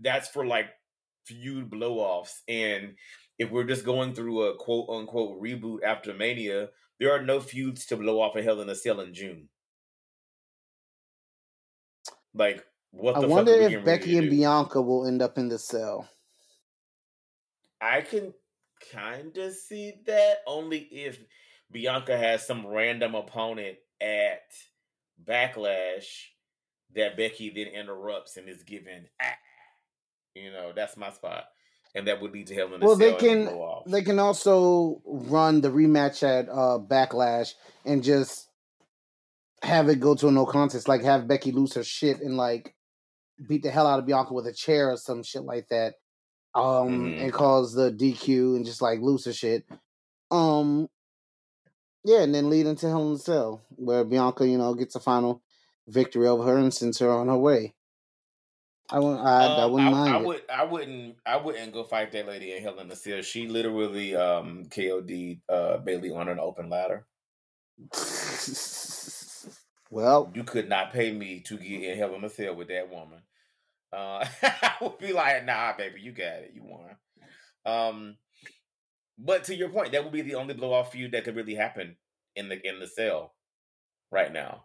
A: that's for like feud blow offs. And if we're just going through a quote unquote reboot after Mania, there are no feuds to blow off a Hell in a Cell in June. Like, what
C: I wonder
A: fuck are we
C: if Becky and? Bianca will end up in the cell.
A: I can kind of see that only if Bianca has some random opponent at Backlash that Becky then interrupts and is given. "Ah." You know, that's my spot. and that would lead to Hell in a
C: Well, they can they can also run the rematch at uh Backlash and just have it go to a no contest, like have Becky lose her shit and like beat the hell out of Bianca with a chair or some shit like that. Um
A: Mhm.
C: and cause the DQ and just like lose her shit. Um yeah, and then lead into Hell in a Cell, where Bianca, you know, gets a final victory over her and sends her on her way. I wouldn't I, I
A: Um,
C: wouldn't
A: I,
C: mind
A: I
C: it.
A: would, I wouldn't, I wouldn't go fight that lady in Hell in a Cell. She literally um KOD uh, Bayley on an open ladder.
C: well,
A: You could not pay me to get in Hell in a Cell with that woman. Uh, I would be like, nah, baby, you got it, you won. Um, but to your point, that would be the only blow off feud that could really happen in the in the cell right now.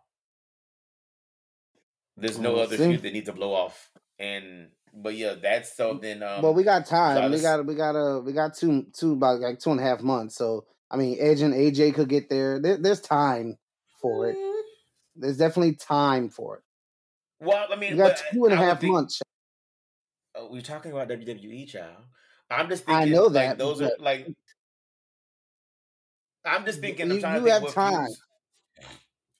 A: There's no other
C: see.
A: feud that needs to blow off, and but yeah, that's something. then. Um,
C: well, we got time.
A: so
C: we got we got uh we got two two about like two and a half months. So I mean, Edge and AJ could get there. there there's time for it. There's definitely time for it.
A: Well, I mean,
C: We got two and a
A: I
C: half
A: think-
C: months.
A: uh, we're talking about WWE, child. I'm just
C: I
A: thinking.
C: know
A: like,
C: that,
A: those are like. I'm just thinking. I'm
C: You-
A: trying
C: you have time.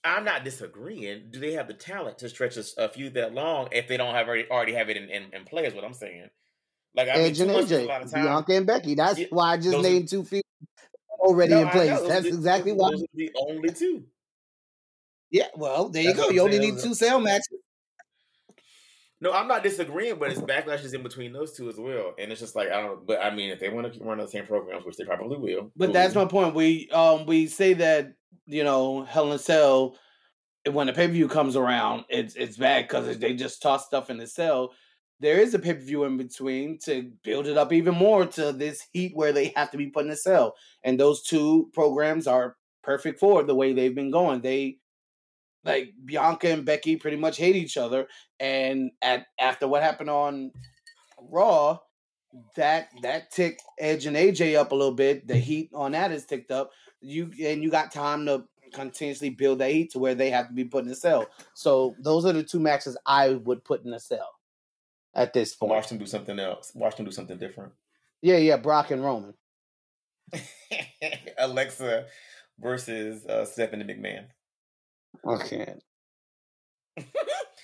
A: I'm not disagreeing. Do they have the talent to stretch a, a few that long if they don't have already, already have it in, in, in play? Is what I'm saying. Like I mean,
C: Edge
A: two
C: and
A: months a lot
C: AJ,
A: of time.
C: Bianca and Becky. That's
A: Yeah,
C: why I just
A: those are-
C: named two feuds already
A: No,
C: in place. That's exactly
A: those,
C: why.
A: Those are the only two.
C: Yeah, well, there you
A: That's
C: go. You only need two sale matches.
A: No, I'm not disagreeing, but it's backlash is in between those two as well, and it's just like I don't. But I mean, if they want to keep running the same programs, which they probably will.
E: But that's my point. We um we say that you know Hell in a Cell when the pay per view comes around, it's it's bad because they just toss stuff in the cell. There is a pay per view in between to build it up even more to this heat where they have to be put in the cell, and those two programs are perfect for the way they've been going. They like Bianca and Becky pretty much hate each other, and at after what happened on Raw, that that ticked Edge and AJ up a little bit. The heat on that is ticked up. You and you got time to continuously build that heat to where they have to be put in the cell.
C: So those are the two matches I would put in a cell at this point.
A: Watch them do something else. Watch them do something different.
C: Yeah, yeah, Brock and Roman.
A: Alexa versus uh, Stephanie McMahon.
C: Okay.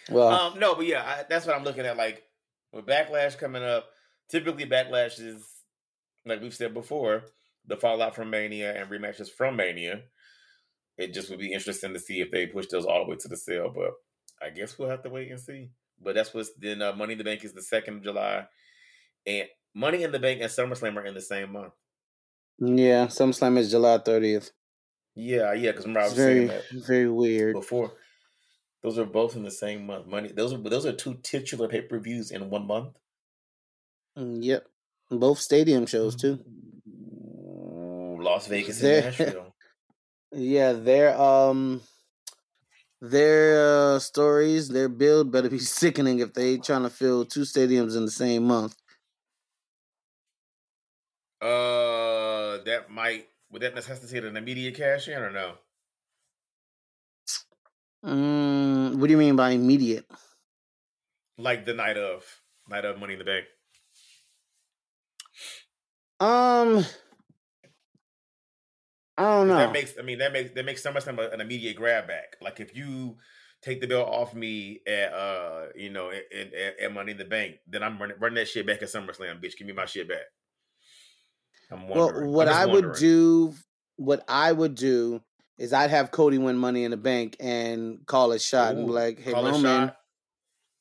C: Well,
A: um, no, but yeah, I, that's what I'm looking at. Like with Backlash coming up, typically Backlash is like we've said before, the fallout from Mania and rematches from Mania. It just would be interesting to see if they push those all the way to the sale, but I guess we'll have to wait and see. But that's what's then. Uh, Money in the Bank is the second of July, and Money in the Bank and SummerSlam are in the same month.
C: yeah, SummerSlam is July 30th.
A: Yeah, yeah, because remember I was saying
C: very,
A: that
C: very weird.
A: before. Those are both in the same month. Money. Those are those are two titular pay per views in one month.
C: Mm, Yep. Both stadium shows, too.
A: Ooh, Las Vegas and Nashville.
C: Yeah, their um their uh, stories, their build better be sickening if they trying to fill two stadiums in the same month.
A: Uh, that might would that necessitate an immediate cash in or no?
C: Mm, what do you mean by immediate?
A: Like the night of night of Money in the Bank.
C: Um, I don't know.
A: That makes I mean that makes that makes SummerSlam an immediate grab back. Like if you take the belt off me at uh you know at, at, at Money in the Bank, then I'm running running that shit back at SummerSlam, bitch. Give me my shit back. I'm wondering.
C: well, what I would do, what I would do is I'd have Cody win Money in the Bank and call a shot and be like, "Hey Roman,
A: shot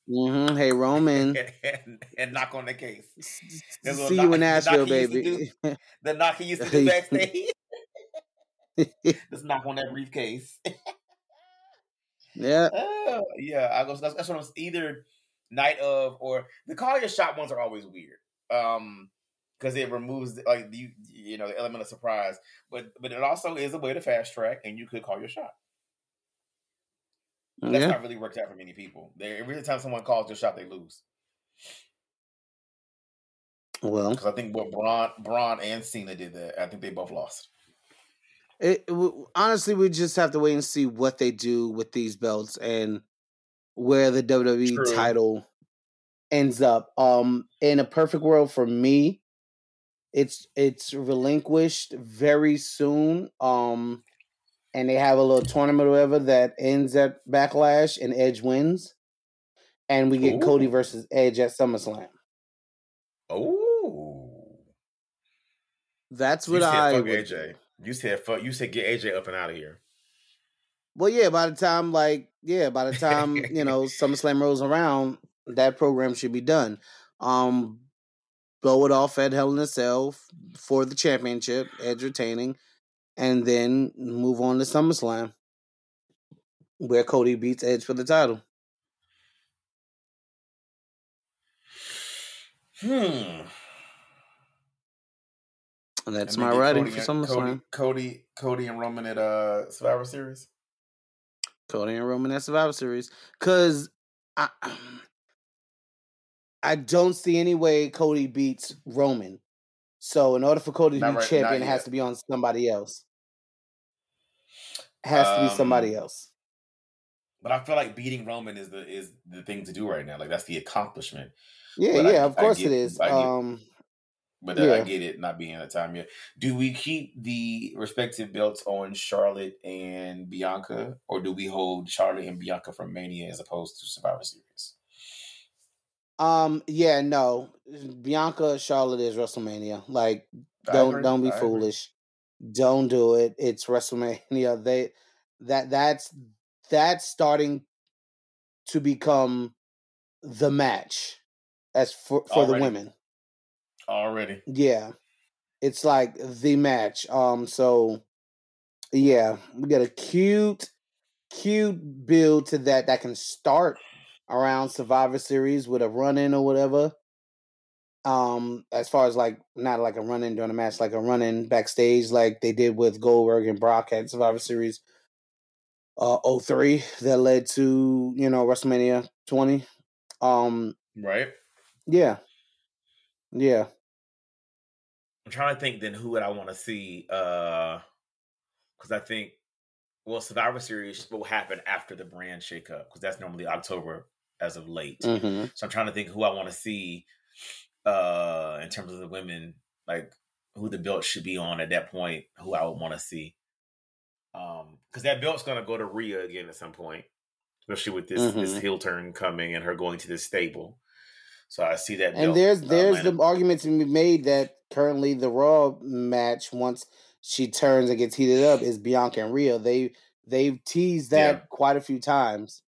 C: hmm hey Roman,
A: and, and knock on the case.
C: s- s-
A: There's a
C: see you in Nashville,
A: knock he used to
C: baby."
A: The knock he used to do backstage. Just knock on that briefcase.
C: yeah,
A: Oh, yeah, I go. That's, that's what I'm either night of or the call your shot ones are always weird. Um, because it removes like you you know the element of surprise, but but it also is a way to fast track, and you could call your shot. But that's
C: yeah.
A: not really worked out for many people. They, every time someone calls their shot, they lose.
C: Well,
A: Because I think what Braun, Braun and Cena did that. I think they both lost.
C: It, it honestly, we just have to wait and see what they do with these belts and where the WWE
A: True.
C: title ends up. Um, in a perfect world for me, It's it's relinquished very soon. Um, and they have a little tournament or whatever that ends at Backlash and Edge wins, and we get Cody versus Edge at SummerSlam.
A: Oh,
C: That's
A: you
C: what
A: said
C: I
A: fuck
C: would
A: AJ. You said fuck. You said get AJ up and out of here.
C: Well, yeah, by the time like yeah, by the time you know SummerSlam rolls around, that program should be done. Um, blow it off at Hell in a Cell for the championship, Edge retaining, and then move on to SummerSlam, where Cody beats Edge for the title.
A: Hmm.
C: And that's
A: And
C: my writing
A: Cody
C: for SummerSlam.
A: Cody, Cody, Cody, and Roman at uh Survivor Series.
C: Cody and Roman at Survivor Series, because I I don't see any way Cody beats Roman. So in order for Cody to
A: Not
C: be
A: right-
C: champion, it has to be on somebody else. It has to be somebody
A: Um,
C: else.
A: But I feel like beating Roman is the is the thing to do right now. Like that's the accomplishment.
C: Yeah,
A: but I-
C: yeah, of course
A: get-
C: it is.
A: Get-
C: Um,
A: But uh, I get it not being a time yet. Do we keep the respective belts on Charlotte and Bianca, or do we hold Charlotte and Bianca from Mania as opposed to Survivor Series?
C: Um, yeah, no, Bianca Charlotte is WrestleMania. Like, don't
A: agree.
C: don't be
A: I agree.
C: foolish. Don't do it. It's WrestleMania. They that that's that's starting to become the match as for for the women.
A: Already.
C: Yeah. It's like the match. Um so yeah, we got a cute cute build to that that can start around Survivor Series with a run in or whatever. Um as far as like not like a run in during a match, like a run in backstage like they did with Goldberg and Brock at Survivor Series uh 03 that led to, you know, WrestleMania 20. Um
A: Right.
C: yeah. Yeah.
A: I'm trying to think then who would I want to see? Uh because I think well, Survivor Series will happen after the brand shakeup because that's normally October as of late.
C: Mhm.
A: So I'm trying to think who I want to see uh in terms of the women, like who the belt should be on at that point, who I would want to see. Um because that belt's gonna go to Rhea again at some point, especially with this this
C: Mhm.
A: heel turn coming and her going to this stable. So I see that.
C: And there's
A: uh,
C: there's the argument to be made that currently the Raw match once she turns and gets heated up is Bianca and Rhea. They they've teased that
A: Yeah.
C: quite a few times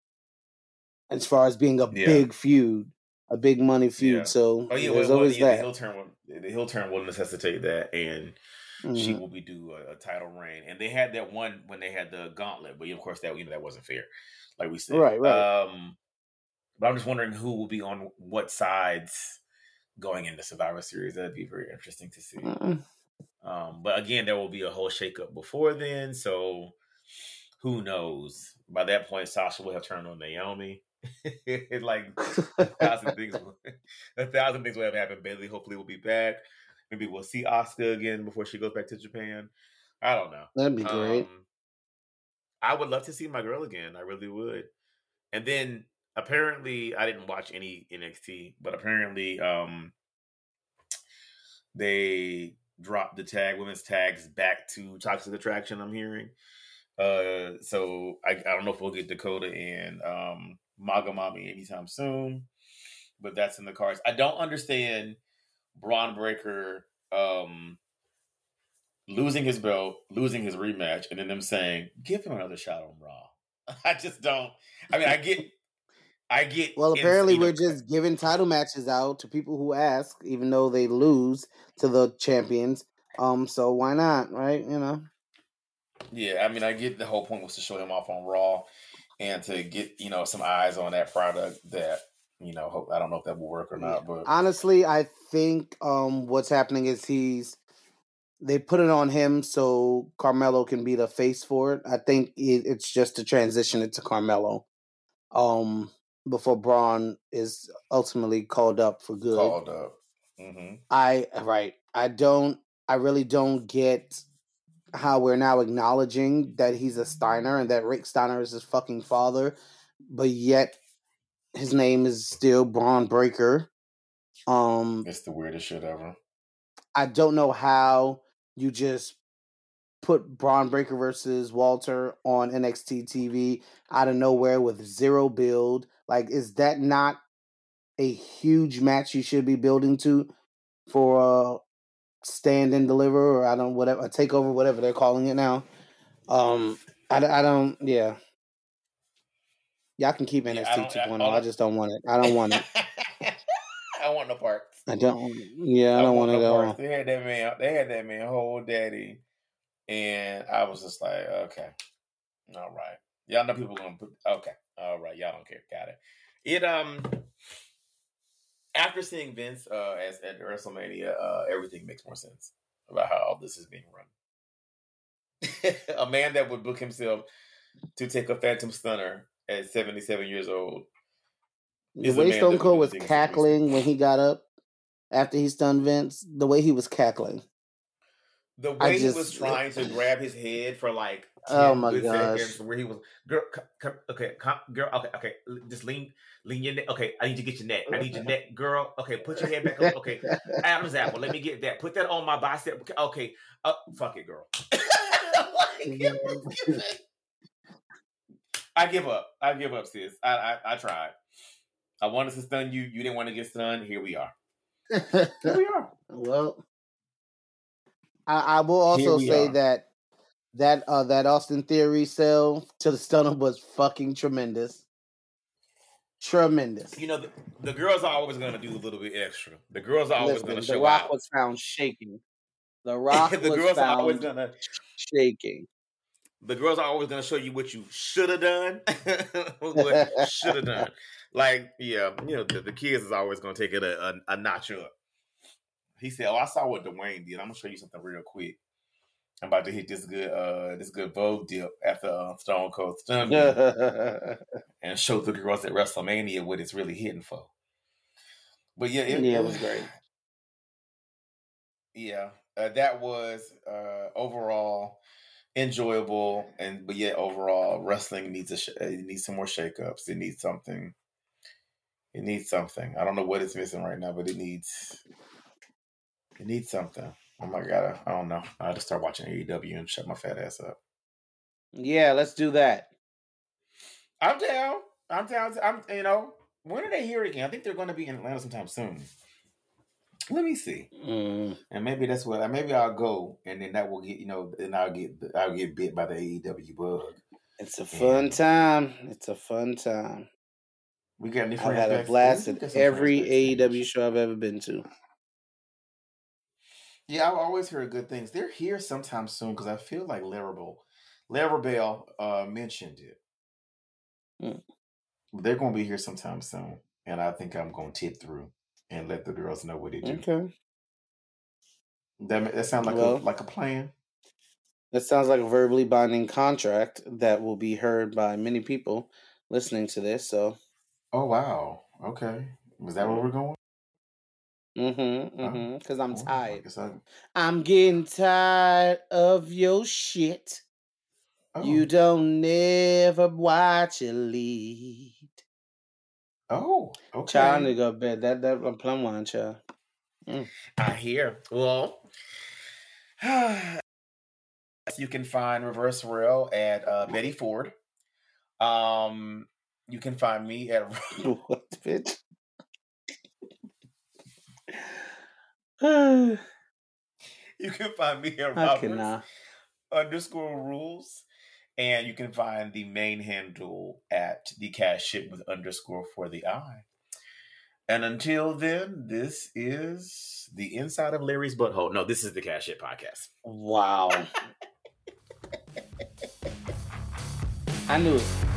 C: as far as being a
A: Yeah.
C: big feud, a big money feud.
A: Yeah.
C: So
A: Oh yeah,
C: there's
A: well, well,
C: always
A: yeah, the
C: that.
A: heel turn will the heel turn will necessitate that, and she
C: Mhm.
A: will be due a, a title reign. And they had that one when they had the gauntlet, but of course that you know that wasn't fair, like we said.
C: Right, right.
A: Um, but I'm just wondering who will be on what sides going into Survivor Series. That'd be very interesting to see.
C: Mm.
A: Um, but again, there will be a whole shakeup before then, so who knows? By that point, Sasha will have turned on Naomi. like a thousand things, will, a thousand things will have happened. Bayley hopefully will be back. Maybe we'll see Asuka again before she goes back to Japan. I don't know.
C: That'd be great.
A: Um, I would love to see my girl again. I really would. And then apparently, I didn't watch any NXT, but apparently, um, they dropped the tag, women's tags, back to Toxic Attraction. I'm hearing. Uh, so I, I don't know if we'll get Dakota and um Magamami anytime soon, but that's in the cards. I don't understand Bron Breakker um losing his belt, losing his rematch, and then them saying, "Give him another shot on Raw." I just don't. I mean, I get, I get.
C: Well, apparently we're just giving title matches out to people who ask, even though they lose to the champions. Um, so why not, right? You know.
A: Yeah, I mean, I get the whole point was to show him off on Raw and to get you know some eyes on that product. That you know, hope I don't know if that will work or not, but
C: Honestly, I think um what's happening is he's they put it on him so Carmelo can be the face for it. I think it, it's just to transition it to Carmelo. Um before Bron is ultimately called up for good.
A: called up. hmm
C: I right. I don't I really don't get how we're now acknowledging that he's a Steiner and that Rick Steiner is his fucking father, but yet his name is still Bron Breakker. Um
A: It's the weirdest shit ever.
C: I don't know how you just put Bron Breakker versus Walter on NXT TV out of nowhere with zero build. Like, is that not a huge match you should be building to for a stand and deliver or I don't whatever a takeover, whatever they're calling it now? Um, I, I don't, yeah. Y'all can keep
A: Yeah, I
C: NXT
A: I-
C: 2.0. I
A: I-
C: just don't want it. I don't want it.
A: I want no parts.
C: I don't. Yeah, I don't want to
A: no
C: go.
A: They had that man. They had that man whole daddy, and I was just like, okay, all right. Y'all know people gonna put. Okay, all right. Y'all don't care. Got it. It um. After seeing Vince uh, as at WrestleMania, uh, everything makes more sense about how all this is being run. a man that would book himself to take a Phantom Stunner at seventy-seven years old.
C: The way Stone Cold was
A: do things for
C: cackling when he got up after he stunned Vince, the way he was cackling.
A: The way
C: just-
A: he was trying to grab his head for like 10
C: Oh my
A: good
C: gosh.
A: seconds, where he was, girl, okay, come, girl, okay, okay, just lean, lean your neck. Okay, I need to get your neck. I need your neck, girl. Okay, put your head back up. Okay, Adam's apple. Let me get that. Put that on my bicep. Okay, okay. Uh, fuck it, girl. I give up. I give up, sis. I, I I tried. I wanted to stun you. You didn't want to get stunned. Here we are. Here we are.
C: well, I, I will also say
A: are.
C: that that uh that Austin Theory sell to the stunner was fucking tremendous. Tremendous.
A: You know, the, the girls are always going to do a little bit extra. The girls are always
C: Listen,
A: going to
C: the
A: show
C: Rock
A: out.
C: was found shaking. The Rock
A: the
C: was
A: girls are always going to.
C: shaking.
A: The girls are always going to show you what you should have done, what should have done. Like, yeah, you know, the, the kids is always going to take it a, a, a notch up. He said, "Oh, I saw what Dwayne did. I'm gonna show you something real quick. I'm about to hit this good, uh, this good Vogue dip after uh, Stone Cold Stun me and show the girls at WrestleMania what it's really hitting for." But yeah, it,
C: yeah, it was great.
A: yeah uh, that was uh overall enjoyable and but yet overall wrestling needs a sh- uh, it needs some more shakeups it needs something it needs something i don't know what it's missing right now but it needs it needs something oh my god i, don't know i just start watching aew and shut my fat ass up
C: Yeah, let's do that.
A: i'm down i'm down i'm you know when are they here again i think they're going to be in atlanta sometime soon let me see
C: Mm.
A: And maybe that's what. Maybe I'll go, and then that will get you know. Then I'll get I'll get bit by the AEW bug.
C: It's a fun time. It's a fun time.
A: We got any
C: I've had a blast at every. AEW show I've ever been to.
A: Yeah, I've always hear good things. They're here sometime soon because I feel like Larabelle, Larabelle uh, mentioned it.
C: Hmm.
A: They're going to be here sometime soon, and I think I'm going to tip through and let the girls know what they do.
C: Okay.
A: That that sounds like
C: Well-
A: a like a plan.
C: That sounds like a verbally binding contract that will be heard by many people listening to this. So,
A: Oh wow. Okay. Was that where we're going?
C: Mm-hmm, mm-hmm. Because I'm
A: Oh,
C: tired.
A: I-
C: I'm getting tired of your shit.
A: oh.
C: You don't never watch it lead.
A: Oh, okay.
C: Child, to go to bed. That that a plum wine, child.
A: I hear. Well, you can find Reverse Rell at uh, Betty Ford. Um, you can find me at
C: what, bitch?
A: you can find me at Roberts underscore rules, and you can find the main handle at the cash shit with underscore for the eye. And until then, this is the inside of Larry's butthole. No, this is the cash shit podcast.
C: Wow. I knew it.